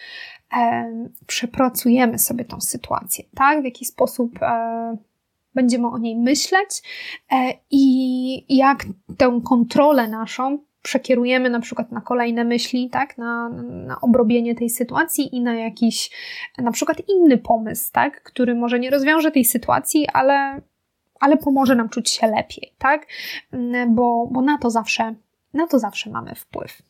przepracujemy sobie tą sytuację, tak? W jaki sposób będziemy o niej myśleć e, i jak tę kontrolę naszą przekierujemy na przykład na kolejne myśli, tak, na, na obrobienie tej sytuacji i na jakiś na przykład inny pomysł, tak, który może nie rozwiąże tej sytuacji, ale, ale pomoże nam czuć się lepiej, tak, bo, bo na to zawsze, na to zawsze mamy wpływ.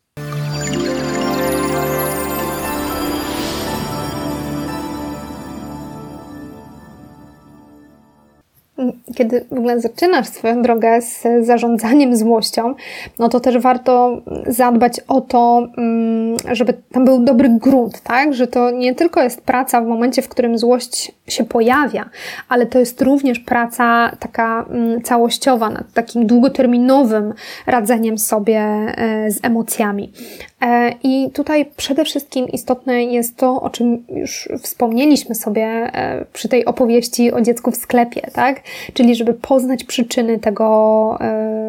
Kiedy w ogóle zaczynasz swoją drogę z zarządzaniem złością, no to też warto zadbać o to, mm, żeby tam był dobry grunt, tak? Że to nie tylko jest praca w momencie, w którym złość się pojawia, ale to jest również praca taka mm, całościowa nad takim długoterminowym radzeniem sobie e, z emocjami. E, I tutaj przede wszystkim istotne jest to, o czym już wspomnieliśmy sobie e, przy tej opowieści o dziecku w sklepie, tak? Czyli żeby poznać przyczyny tego, e,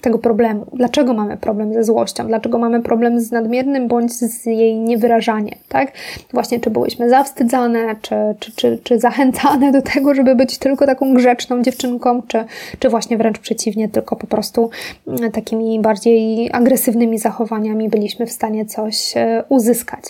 tego problemu. Dlaczego mamy problem ze złością? Dlaczego mamy problem z nadmiernym bądź z jej niewyrażaniem, tak? Właśnie czy byłyśmy zawstydzane, czy, czy, czy, czy zachęcane do tego, żeby być tylko taką grzeczną dziewczynką, czy, czy właśnie wręcz przeciwnie, tylko po prostu takimi bardziej agresywnymi zachowaniami byli byliśmy w stanie coś e, uzyskać.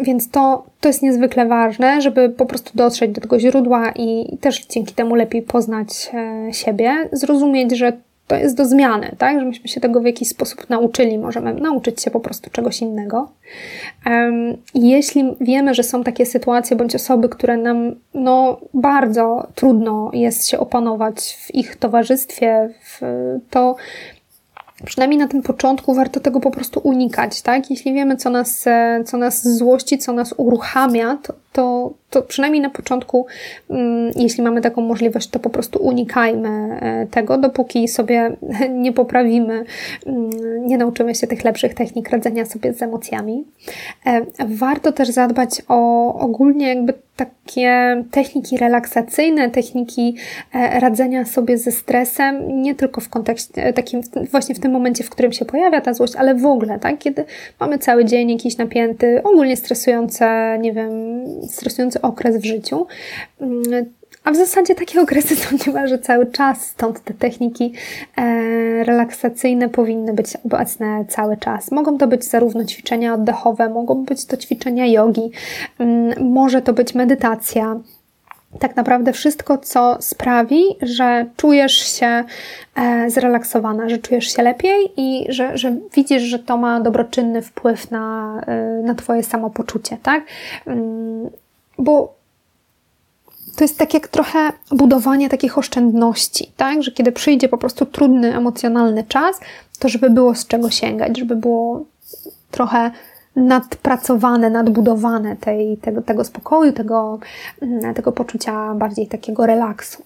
Więc to, to jest niezwykle ważne, żeby po prostu dotrzeć do tego źródła i też dzięki temu lepiej poznać e, siebie, zrozumieć, że to jest do zmiany, tak? Że myśmy się tego w jakiś sposób nauczyli, możemy nauczyć się po prostu czegoś innego. Um, jeśli wiemy, że są takie sytuacje bądź osoby, które nam no, bardzo trudno jest się opanować w ich towarzystwie, w, to przynajmniej na tym początku warto tego po prostu unikać, tak? Jeśli wiemy, co nas, e, co nas złości, co nas uruchamia, to, to, to przynajmniej na początku, mm, jeśli mamy taką możliwość, to po prostu unikajmy e, tego, dopóki sobie nie poprawimy, mm, nie nauczymy się tych lepszych technik radzenia sobie z emocjami. E, warto też zadbać o ogólnie jakby takie techniki relaksacyjne, techniki e, radzenia sobie ze stresem, nie tylko w kontekście takim, właśnie w tym momencie, w którym się pojawia ta złość, ale w ogóle, tak? Kiedy mamy cały dzień jakiś napięty, ogólnie stresujące, nie wiem, stresujący okres w życiu. A w zasadzie takie okresy są niemalże cały czas, stąd te techniki e, relaksacyjne powinny być obecne cały czas. Mogą to być zarówno ćwiczenia oddechowe, mogą być to ćwiczenia jogi, może to być medytacja, tak naprawdę wszystko, co sprawi, że czujesz się e, zrelaksowana, że czujesz się lepiej i że, że widzisz, że to ma dobroczynny wpływ na, e, na Twoje samopoczucie, tak? Mm, bo to jest tak jak trochę budowanie takich oszczędności, tak? Że kiedy przyjdzie po prostu trudny, emocjonalny czas, to żeby było z czego sięgać, żeby było trochę nadpracowane, nadbudowane tej, tego, tego spokoju, tego, mm, tego poczucia bardziej takiego relaksu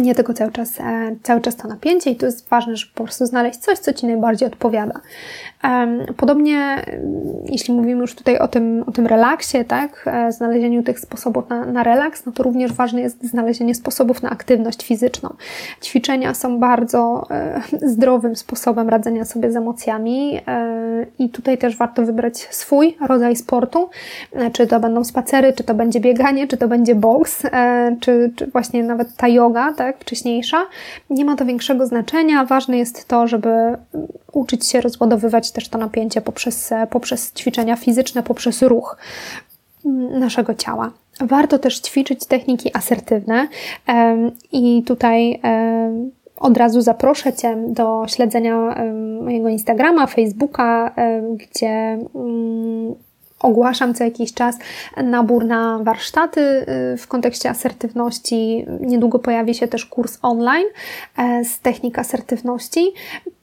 nie tylko cały czas, e, cały czas to napięcie i tu jest ważne, żeby po prostu znaleźć coś, co Ci najbardziej odpowiada. Podobnie, mm, jeśli mówimy już tutaj o tym, o tym relaksie, tak, e, znalezieniu tych sposobów na, na relaks, no to również ważne jest znalezienie sposobów na aktywność fizyczną. Ćwiczenia są bardzo e, zdrowym sposobem radzenia sobie z emocjami i tutaj też warto wybrać swój rodzaj sportu, czy to będą spacery, czy to będzie bieganie, czy to będzie boks, czy, czy właśnie nawet ta yoga, tak, wcześniejsza. Nie ma to większego znaczenia. Ważne jest to, żeby uczyć się rozładowywać też to napięcie poprzez, poprzez ćwiczenia fizyczne, poprzez ruch naszego ciała. Warto też ćwiczyć techniki asertywne i tutaj od razu zaproszę Cię do śledzenia mojego Instagrama, Facebooka, gdzie mm, ogłaszam co jakiś czas nabór na warsztaty y, w kontekście asertywności. Niedługo pojawi się też kurs online e, z technik asertywności.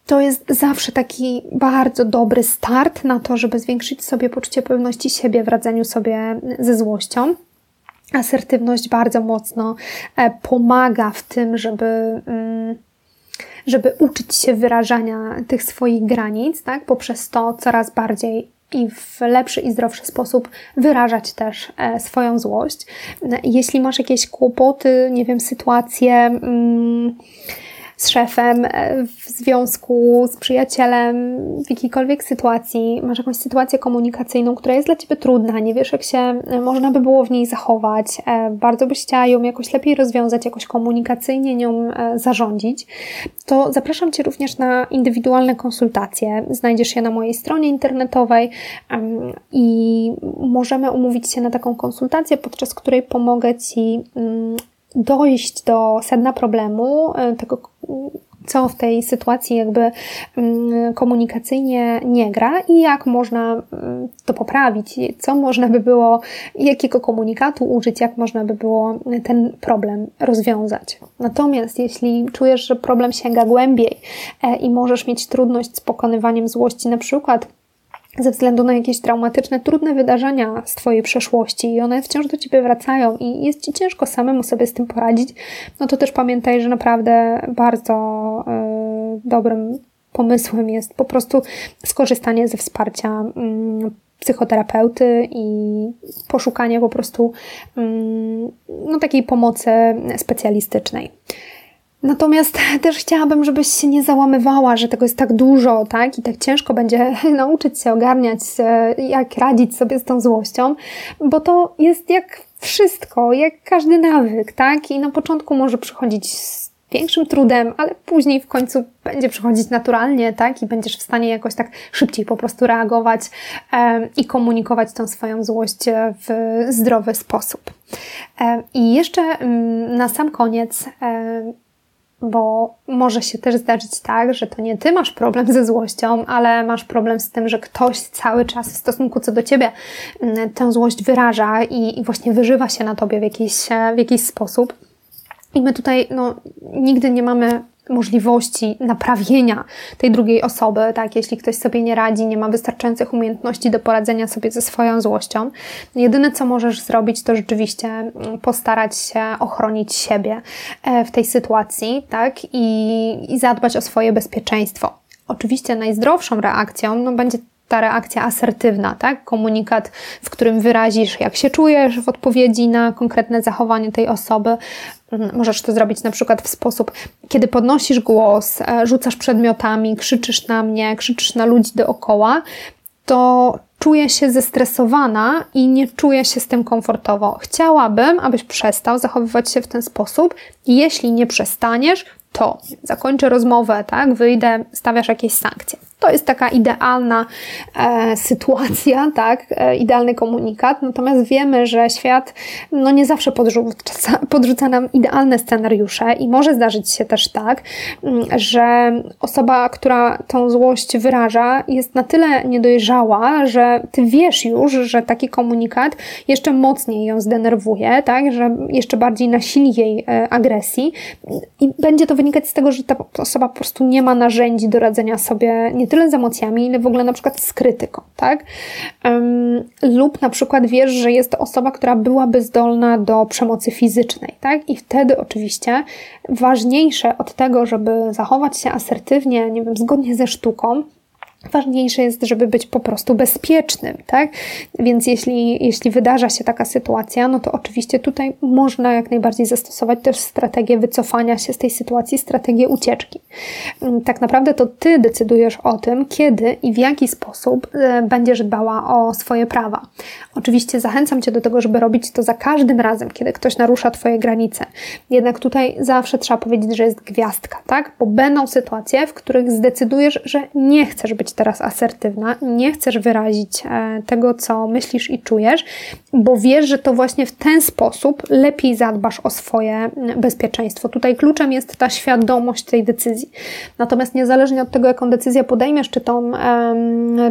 To jest zawsze taki bardzo dobry start na to, żeby zwiększyć sobie poczucie pewności siebie w radzeniu sobie ze złością. Asertywność bardzo mocno e, pomaga w tym, żeby mm, żeby uczyć się wyrażania tych swoich granic, tak? poprzez to coraz bardziej i w lepszy i zdrowszy sposób wyrażać też e, swoją złość. Jeśli masz jakieś kłopoty, nie wiem, sytuacje, mm, z szefem, e, w związku z przyjacielem, w jakiejkolwiek sytuacji, masz jakąś sytuację komunikacyjną, która jest dla Ciebie trudna, nie wiesz jak się e, można by było w niej zachować, bardzo byś chciała ją jakoś lepiej rozwiązać, jakoś komunikacyjnie nią zarządzić, to zapraszam Cię również na indywidualne konsultacje. Znajdziesz je na mojej stronie internetowej i możemy umówić się na taką konsultację, podczas której pomogę Ci mm, dojść do sedna problemu, e, tego, co w tej sytuacji jakby mm, komunikacyjnie nie gra i jak można mm, to poprawić, co można by było, jakiego komunikatu użyć, jak można by było ten problem rozwiązać. Natomiast jeśli czujesz, że problem sięga głębiej e, i możesz mieć trudność z pokonywaniem złości, na przykład ze względu na jakieś traumatyczne, trudne wydarzenia z Twojej przeszłości i one wciąż do Ciebie wracają i jest Ci ciężko samemu sobie z tym poradzić, no to też pamiętaj, że naprawdę bardzo y, dobrym pomysłem jest po prostu skorzystanie ze wsparcia y, psychoterapeuty i poszukanie po prostu y, no, takiej pomocy specjalistycznej. Natomiast też chciałabym, żebyś się nie załamywała, że tego jest tak dużo, tak? I tak ciężko będzie nauczyć się ogarniać, jak radzić sobie z tą złością, bo to jest jak wszystko, jak każdy nawyk, tak? I na początku może przychodzić z większym trudem, ale później w końcu będzie przychodzić naturalnie, tak? I będziesz w stanie jakoś tak szybciej po prostu reagować e, i komunikować tą swoją złość w zdrowy sposób. E, I jeszcze mm, na sam koniec e, bo może się też zdarzyć tak, że to nie ty masz problem ze złością, ale masz problem z tym, że ktoś cały czas w stosunku co do ciebie mm, tę złość wyraża i, i właśnie wyżywa się na tobie w jakiś, w jakiś sposób. I my tutaj no, nigdy nie mamy możliwości naprawienia tej drugiej osoby, tak, jeśli ktoś sobie nie radzi, nie ma wystarczających umiejętności do poradzenia sobie ze swoją złością. Jedyne, co możesz zrobić, to rzeczywiście mm, postarać się ochronić siebie e, w tej sytuacji, tak, i, i zadbać o swoje bezpieczeństwo. Oczywiście najzdrowszą reakcją no, będzie ta reakcja asertywna, tak? Komunikat, w którym wyrazisz, jak się czujesz w odpowiedzi na konkretne zachowanie tej osoby. Mhm, możesz to zrobić na przykład w sposób, kiedy podnosisz głos, e, rzucasz przedmiotami, krzyczysz na mnie, krzyczysz na ludzi dookoła, to czuję się zestresowana i nie czuję się z tym komfortowo. Chciałabym, abyś przestał zachowywać się w ten sposób. Jeśli nie przestaniesz, to zakończę rozmowę, tak? Wyjdę, stawiasz jakieś sankcje. To jest taka idealna e, sytuacja, tak, e, idealny komunikat. Natomiast wiemy, że świat no, nie zawsze podrzuca, podrzuca nam idealne scenariusze i może zdarzyć się też tak, mm, że osoba, która tą złość wyraża, jest na tyle niedojrzała, że ty wiesz już, że taki komunikat jeszcze mocniej ją zdenerwuje, tak, że jeszcze bardziej nasili jej e, agresji. I będzie to wynikać z tego, że ta osoba po prostu nie ma narzędzi do radzenia sobie nie tyle z emocjami, ile w ogóle na przykład z krytyką, tak? Lub na przykład wiesz, że jest to osoba, która byłaby zdolna do przemocy fizycznej, tak? I wtedy oczywiście ważniejsze od tego, żeby zachować się asertywnie, nie wiem, zgodnie ze sztuką, Ważniejsze jest, żeby być po prostu bezpiecznym, tak? Więc jeśli, jeśli wydarza się taka sytuacja, no to oczywiście tutaj można jak najbardziej zastosować też strategię wycofania się z tej sytuacji, strategię ucieczki. Mm, tak naprawdę to ty decydujesz o tym, kiedy i w jaki sposób e, będziesz dbała o swoje prawa. Oczywiście zachęcam cię do tego, żeby robić to za każdym razem, kiedy ktoś narusza twoje granice. Jednak tutaj zawsze trzeba powiedzieć, że jest gwiazdka, tak? Bo będą sytuacje, w których zdecydujesz, że nie chcesz być być teraz asertywna, nie chcesz wyrazić e, tego, co myślisz i czujesz, bo wiesz, że to właśnie w ten sposób lepiej zadbasz o swoje bezpieczeństwo. Tutaj kluczem jest ta świadomość tej decyzji. Natomiast niezależnie od tego, jaką decyzję podejmiesz, czy to,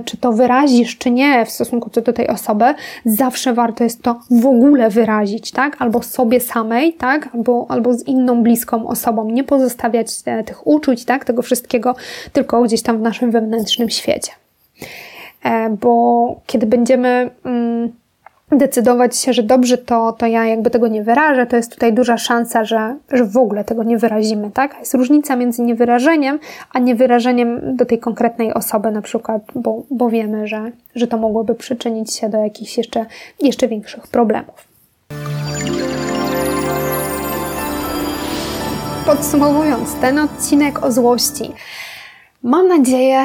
czy to wyrazisz, czy nie w stosunku do tej osoby, zawsze warto jest to w ogóle wyrazić, tak? Albo sobie samej, tak? Albo, albo z inną bliską osobą. Nie pozostawiać e, tych uczuć, tak? Tego wszystkiego tylko gdzieś tam w naszym wewnętrznym świecie. E, bo kiedy będziemy mm, decydować się, że dobrze, to, to ja jakby tego nie wyrażę, to jest tutaj duża szansa, że, że w ogóle tego nie wyrazimy, tak? Jest różnica między niewyrażeniem, a niewyrażeniem do tej konkretnej osoby na przykład, bo, bo wiemy, że, że to mogłoby przyczynić się do jakichś jeszcze, jeszcze większych problemów. podsumowując ten odcinek o złości, mam nadzieję,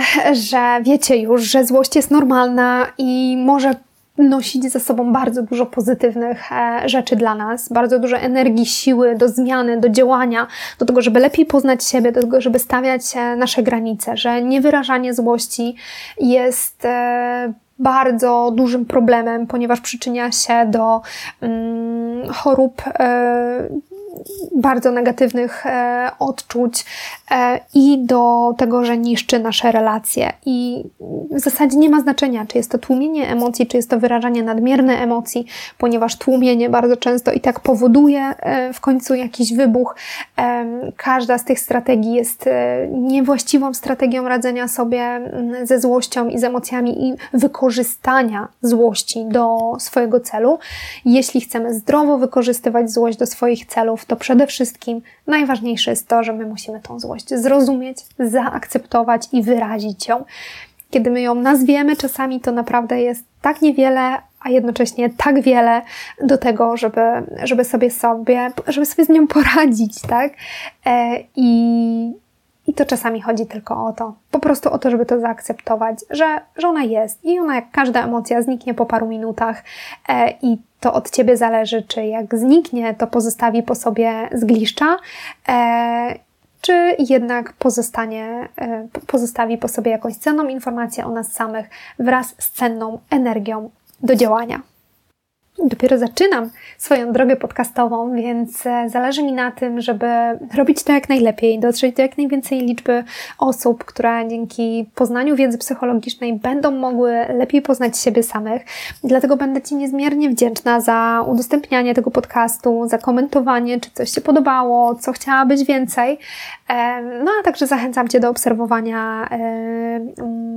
że wiecie już, że złość jest normalna i może nosić ze sobą bardzo dużo pozytywnych e, rzeczy dla nas, bardzo dużo energii, siły do zmiany, do działania, do tego, żeby lepiej poznać siebie, do tego, żeby stawiać e, nasze granice, że niewyrażanie złości jest e, bardzo dużym problemem, ponieważ przyczynia się do mm, chorób bardzo negatywnych e, odczuć e, i do tego, że niszczy nasze relacje. I w zasadzie nie ma znaczenia, czy jest to tłumienie emocji, czy jest to wyrażanie nadmierne emocji, ponieważ tłumienie bardzo często i tak powoduje e, w końcu jakiś wybuch. Każda z tych strategii jest niewłaściwą strategią radzenia sobie mm, ze złością i z emocjami i wykorzystania złości do swojego celu. Jeśli chcemy zdrowo wykorzystywać złość do swoich celów, to przede wszystkim najważniejsze jest to, że my musimy tą złość zrozumieć, zaakceptować i wyrazić ją. Kiedy my ją nazwiemy, czasami to naprawdę jest tak niewiele, a jednocześnie tak wiele do tego, żeby, żeby sobie sobie, żeby sobie z nią poradzić, tak? E, I, i to czasami chodzi tylko o to, po prostu o to, żeby to zaakceptować, że, że ona jest i ona jak każda emocja zniknie po paru minutach e, i to od Ciebie zależy, czy jak zniknie, to pozostawi po sobie zgliszcza, e, czy jednak pozostanie, e, pozostawi po sobie jakąś cenną informację o nas samych wraz z cenną energią do działania. Dopiero zaczynam swoją drogę podcastową, więc e, zależy mi na tym, żeby robić to jak najlepiej, dotrzeć do jak najwięcej liczby osób, które dzięki poznaniu wiedzy psychologicznej będą mogły lepiej poznać siebie samych. Dlatego będę Ci niezmiernie wdzięczna za udostępnianie tego podcastu, za komentowanie, czy coś się podobało, co chciałabyś więcej. No a także zachęcam Cię do obserwowania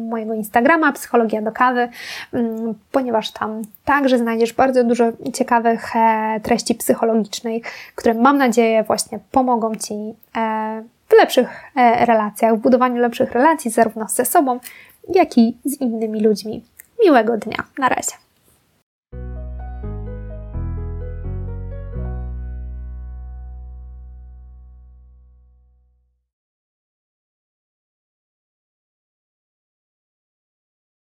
mojego Instagrama, Psychologia do Kawy, mm, ponieważ tam także znajdziesz bardzo dużo ciekawych e, treści psychologicznych, które mam nadzieję właśnie pomogą Ci e, w lepszych e, relacjach, w budowaniu lepszych relacji zarówno ze sobą, jak i z innymi ludźmi. Miłego dnia. Na razie.